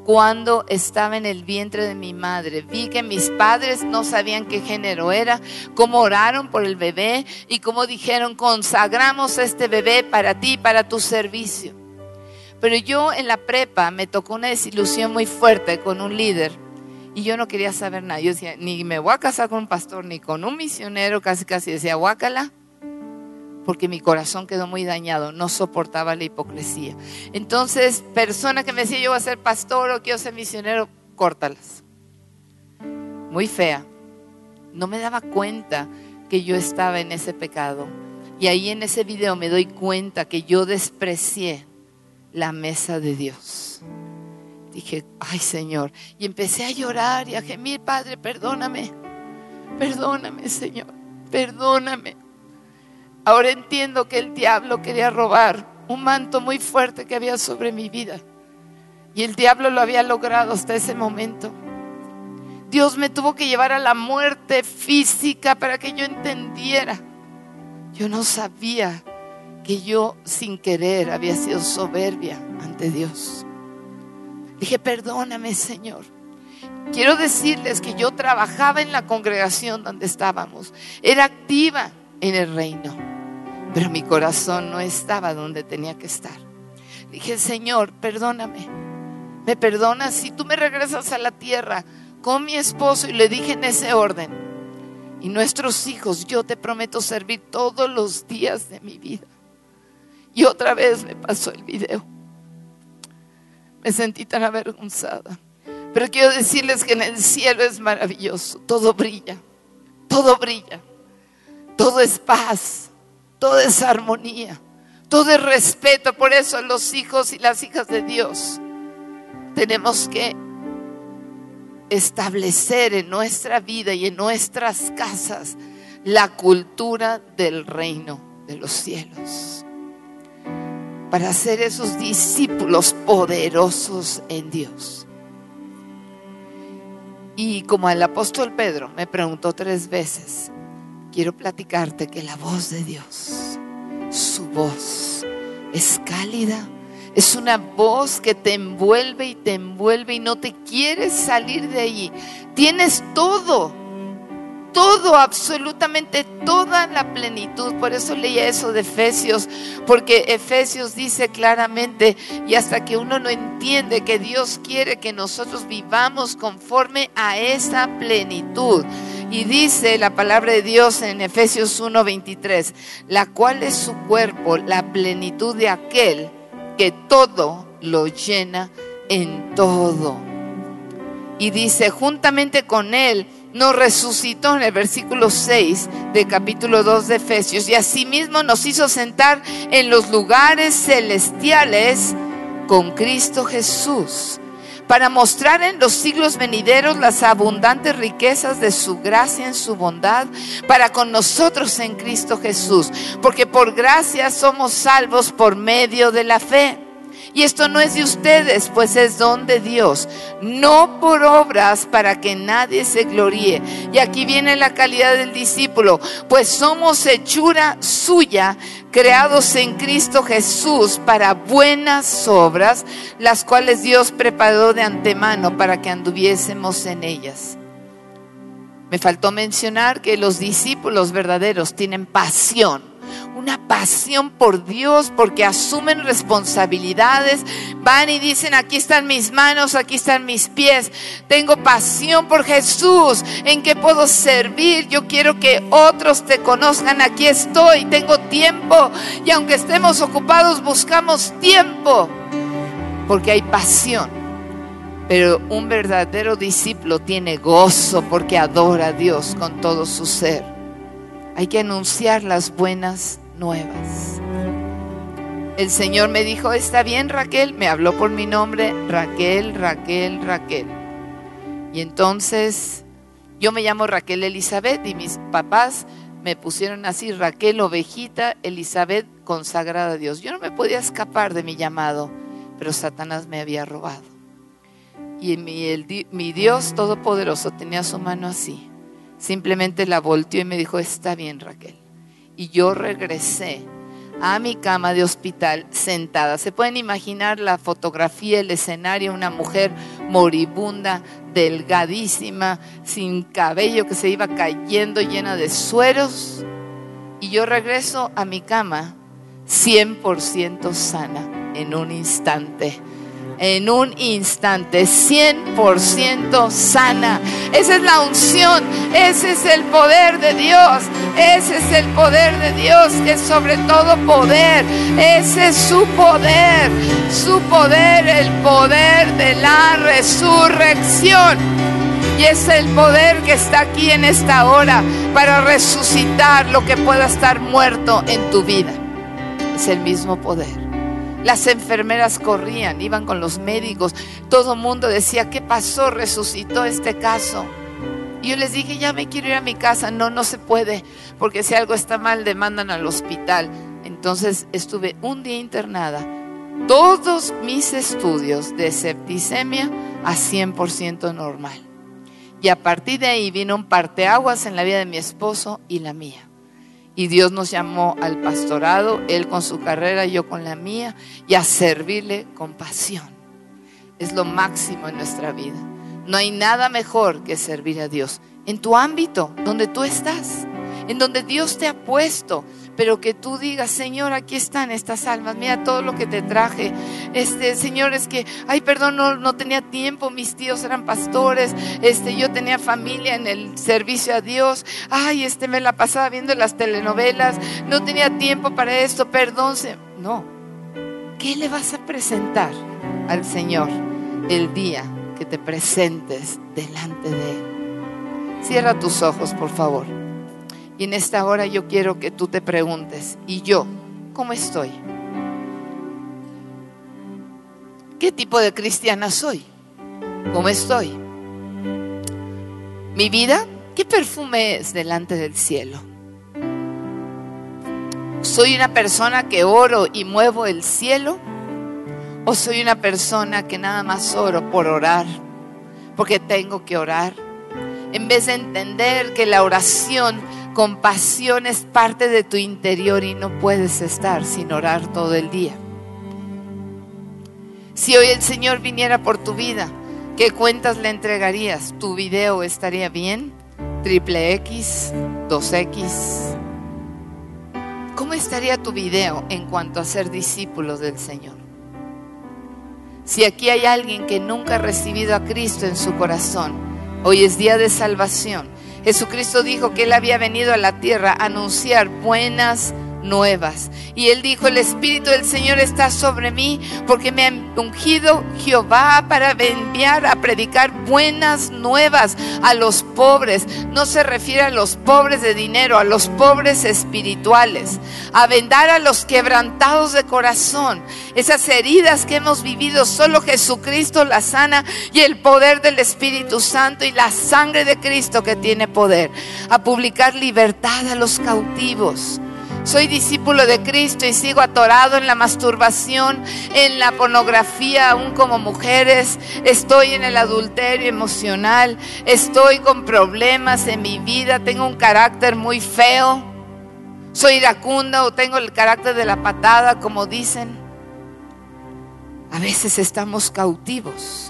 cuando estaba en el vientre de mi madre. Vi que mis padres no sabían qué género era, cómo oraron por el bebé y cómo dijeron, consagramos este bebé para ti, para tu servicio. Pero yo en la prepa me tocó una desilusión muy fuerte con un líder y yo no quería saber nada. Yo decía, ni me voy a casar con un pastor, ni con un misionero, casi casi decía, guácala porque mi corazón quedó muy dañado, no soportaba la hipocresía. Entonces, persona que me decía yo voy a ser pastor o quiero ser misionero, córtalas. Muy fea. No me daba cuenta que yo estaba en ese pecado. Y ahí en ese video me doy cuenta que yo desprecié la mesa de Dios. Dije, ay Señor. Y empecé a llorar y a gemir, Padre, perdóname. Perdóname, Señor. Perdóname. Ahora entiendo que el diablo quería robar un manto muy fuerte que había sobre mi vida. Y el diablo lo había logrado hasta ese momento. Dios me tuvo que llevar a la muerte física para que yo entendiera. Yo no sabía que yo sin querer había sido soberbia ante Dios. Dije, perdóname Señor. Quiero decirles que yo trabajaba en la congregación donde estábamos. Era activa en el reino pero mi corazón no estaba donde tenía que estar. Dije, Señor, perdóname. ¿Me perdonas si tú me regresas a la tierra con mi esposo? Y le dije en ese orden. Y nuestros hijos, yo te prometo servir todos los días de mi vida. Y otra vez me pasó el video. Me sentí tan avergonzada. Pero quiero decirles que en el cielo es maravilloso. Todo brilla. Todo brilla. Todo es paz todo es armonía, todo es respeto. Por eso los hijos y las hijas de Dios tenemos que establecer en nuestra vida y en nuestras casas la cultura del reino de los cielos. Para ser esos discípulos poderosos en Dios. Y como el apóstol Pedro me preguntó tres veces, quiero platicarte que la voz de Dios, su voz, es cálida. Es una voz que te envuelve y te envuelve y no te quieres salir de allí. Tienes todo, todo, absolutamente toda la plenitud. Por eso leía eso de Efesios, porque Efesios dice claramente, y hasta que uno no entiende que Dios quiere que nosotros vivamos conforme a esa plenitud. Y dice la palabra de Dios en Efesios 1:23, la cual es su cuerpo, la plenitud de aquel que todo lo llena en todo. Y dice, juntamente con él, nos resucitó en el versículo 6 de capítulo 2 de Efesios y asimismo nos hizo sentar en los lugares celestiales con Cristo Jesús para mostrar en los siglos venideros las abundantes riquezas de su gracia en su bondad para con nosotros en Cristo Jesús, porque por gracia somos salvos por medio de la fe. Y esto no es de ustedes, pues es don de Dios, no por obras para que nadie se gloríe. Y aquí viene la calidad del discípulo, pues somos hechura suya, creados en Cristo Jesús para buenas obras, las cuales Dios preparó de antemano para que anduviésemos en ellas. Me faltó mencionar que los discípulos verdaderos tienen pasión una pasión por Dios porque asumen responsabilidades, van y dicen, aquí están mis manos, aquí están mis pies, tengo pasión por Jesús, en qué puedo servir, yo quiero que otros te conozcan, aquí estoy, tengo tiempo. Y aunque estemos ocupados buscamos tiempo porque hay pasión. Pero un verdadero discípulo tiene gozo porque adora a Dios con todo su ser. Hay que anunciar las buenas nuevas. el Señor me dijo, está bien Raquel, me habló por mi nombre, Raquel, Raquel, Raquel. Y entonces yo me llamo Raquel Elizabeth y mis papás me pusieron así, Raquel Ovejita Elizabeth consagrada a Dios. Yo no me podía escapar de mi llamado, pero Satanás me había robado. Y mi, mi Dios Todopoderoso tenía su mano así. Simplemente la volteó y me dijo, está bien Raquel. Y yo regresé a mi cama de hospital sentada. Se pueden imaginar la fotografía, el escenario, una mujer moribunda, delgadísima, sin cabello que se iba cayendo llena de sueros. Y yo regreso a mi cama 100% sana en un instante en un instante, 100% sana. Esa es la unción, ese es el poder de Dios, ese es el poder de Dios que es sobre todo poder, ese es su poder, su poder, el poder de la resurrección. Y es el poder que está aquí en esta hora para resucitar lo que pueda estar muerto en tu vida. Es el mismo poder. Las enfermeras corrían, iban con los médicos. Todo el mundo decía, ¿qué pasó? Resucitó este caso. Y yo les dije, ya me quiero ir a mi casa. No, no se puede, porque si algo está mal, demandan al hospital. Entonces estuve un día internada. Todos mis estudios de septicemia a 100% normal. Y a partir de ahí vino un parteaguas en la vida de mi esposo y la mía. Y Dios nos llamó al pastorado, Él con su carrera, yo con la mía, y a servirle con pasión. Es lo máximo en nuestra vida. No hay nada mejor que servir a Dios. En tu ámbito, donde tú estás, en donde Dios te ha puesto, pero que tú digas, Señor, aquí están estas almas, mira todo lo que te traje. Este, Señor, es que, ay, perdón, no, tenía tiempo, mis tíos eran pastores, este, yo tenía familia en el servicio a Dios, ay, este, me la pasaba viendo las telenovelas, no tenía tiempo para esto, perdón. No, ¿qué le vas a presentar al Señor el día que te presentes delante de Él? Cierra tus ojos, por favor. Y en esta hora yo quiero que tú te preguntes, ¿y yo cómo estoy? ¿Qué tipo de cristiana soy? ¿Cómo estoy? ¿Mi vida? ¿Qué perfume es delante del cielo? ¿Soy una persona que oro y muevo el cielo? ¿O soy una persona que nada más oro por orar? Porque tengo que orar. En vez de entender que la oración compasión es parte de tu interior y no puedes estar sin orar todo el día. Si hoy el Señor viniera por tu vida, ¿qué cuentas le entregarías? ¿Tu video estaría bien? ¿Triple X? ¿2X? ¿Cómo estaría tu video en cuanto a ser discípulos del Señor? Si aquí hay alguien que nunca ha recibido a Cristo en su corazón, hoy es día de salvación Jesucristo dijo que Él había venido a la tierra a anunciar buenas nuevas. Y él dijo, el Espíritu del Señor está sobre mí porque me ha ungido Jehová para enviar a predicar buenas nuevas a los pobres. No se refiere a los pobres de dinero, a los pobres espirituales. A vendar a los quebrantados de corazón. Esas heridas que hemos vivido, solo Jesucristo las sana y el poder del Espíritu Santo y la sangre de Cristo que tiene poder. A publicar libertad a los cautivos soy discípulo de Cristo y sigo atorado en la masturbación, en la pornografía, aún como mujeres. Estoy en el adulterio emocional. Estoy con problemas en mi vida. Tengo un carácter muy feo. Soy iracunda o tengo el carácter de la patada, como dicen. A veces estamos cautivos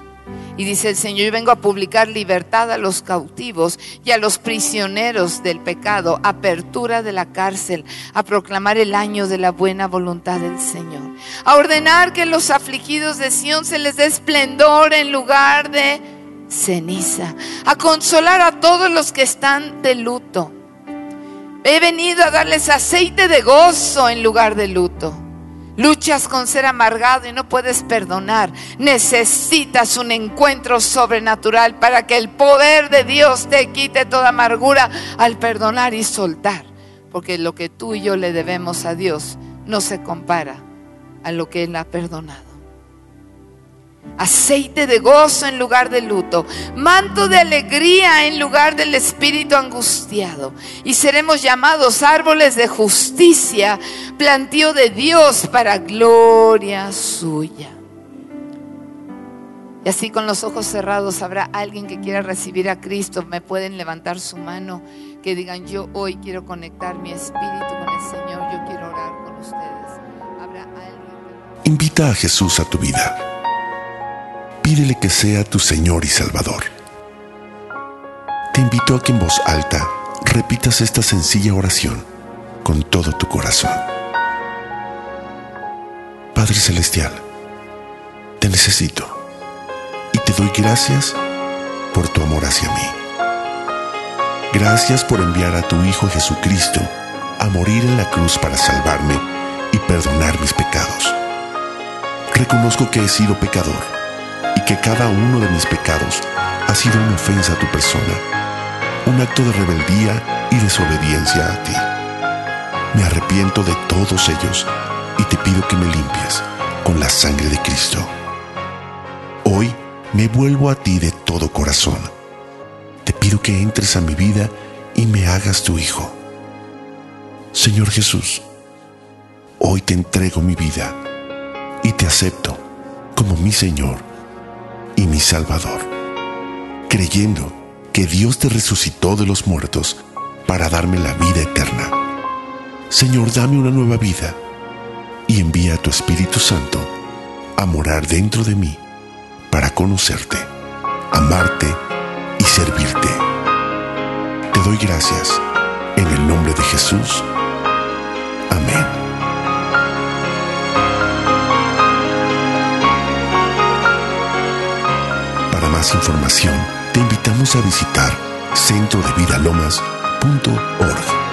y dice el Señor, yo vengo a publicar libertad a los cautivos y a los prisioneros del pecado, apertura de la cárcel, a proclamar el año de la buena voluntad del Señor, a ordenar que los afligidos de Sión se les dé esplendor en lugar de ceniza, a consolar a todos los que están de luto. He venido a darles aceite de gozo en lugar de luto Luchas con ser amargado y no puedes perdonar. Necesitas un encuentro sobrenatural para que el poder de Dios te quite toda amargura al perdonar y soltar. Porque lo que tú y yo le debemos a Dios no se compara a lo que Él ha perdonado. Aceite de gozo en lugar de luto, manto de alegría en lugar del espíritu angustiado. Y seremos llamados árboles de justicia, plantío de Dios para gloria suya. Y así con los ojos cerrados habrá alguien que quiera recibir a Cristo. Me pueden levantar su mano, que digan, yo hoy quiero conectar mi espíritu con el Señor, yo quiero orar con ustedes. Habrá alguien. Invita a Jesús a tu vida. Pídele que sea tu Señor y Salvador. Te invito a que en voz alta repitas esta sencilla oración con todo tu corazón. Padre Celestial, te necesito te doy gracias por tu amor hacia mí. Gracias por enviar a tu Hijo Jesucristo a morir en la cruz para salvarme y perdonar mis pecados. Reconozco que he sido pecador y que cada uno de mis pecados ha sido una ofensa a tu persona, un acto de rebeldía y desobediencia a ti. Me arrepiento de todos ellos y te pido que me limpies con la sangre de Cristo. Hoy me vuelvo a ti de todo corazón. Te pido que entres a mi vida y me hagas tu hijo. Señor Jesús, hoy te entrego mi vida y te acepto como mi Señor y mi Salvador, creyendo que Dios te resucitó de los muertos para darme la vida eterna. Señor, dame una nueva vida y envía a tu Espíritu Santo a morar dentro de mí para conocerte, amarte y servirte. Te doy gracias en el nombre de Jesús. Amén. Más información, te invitamos a visitar centrodevidalomas.org.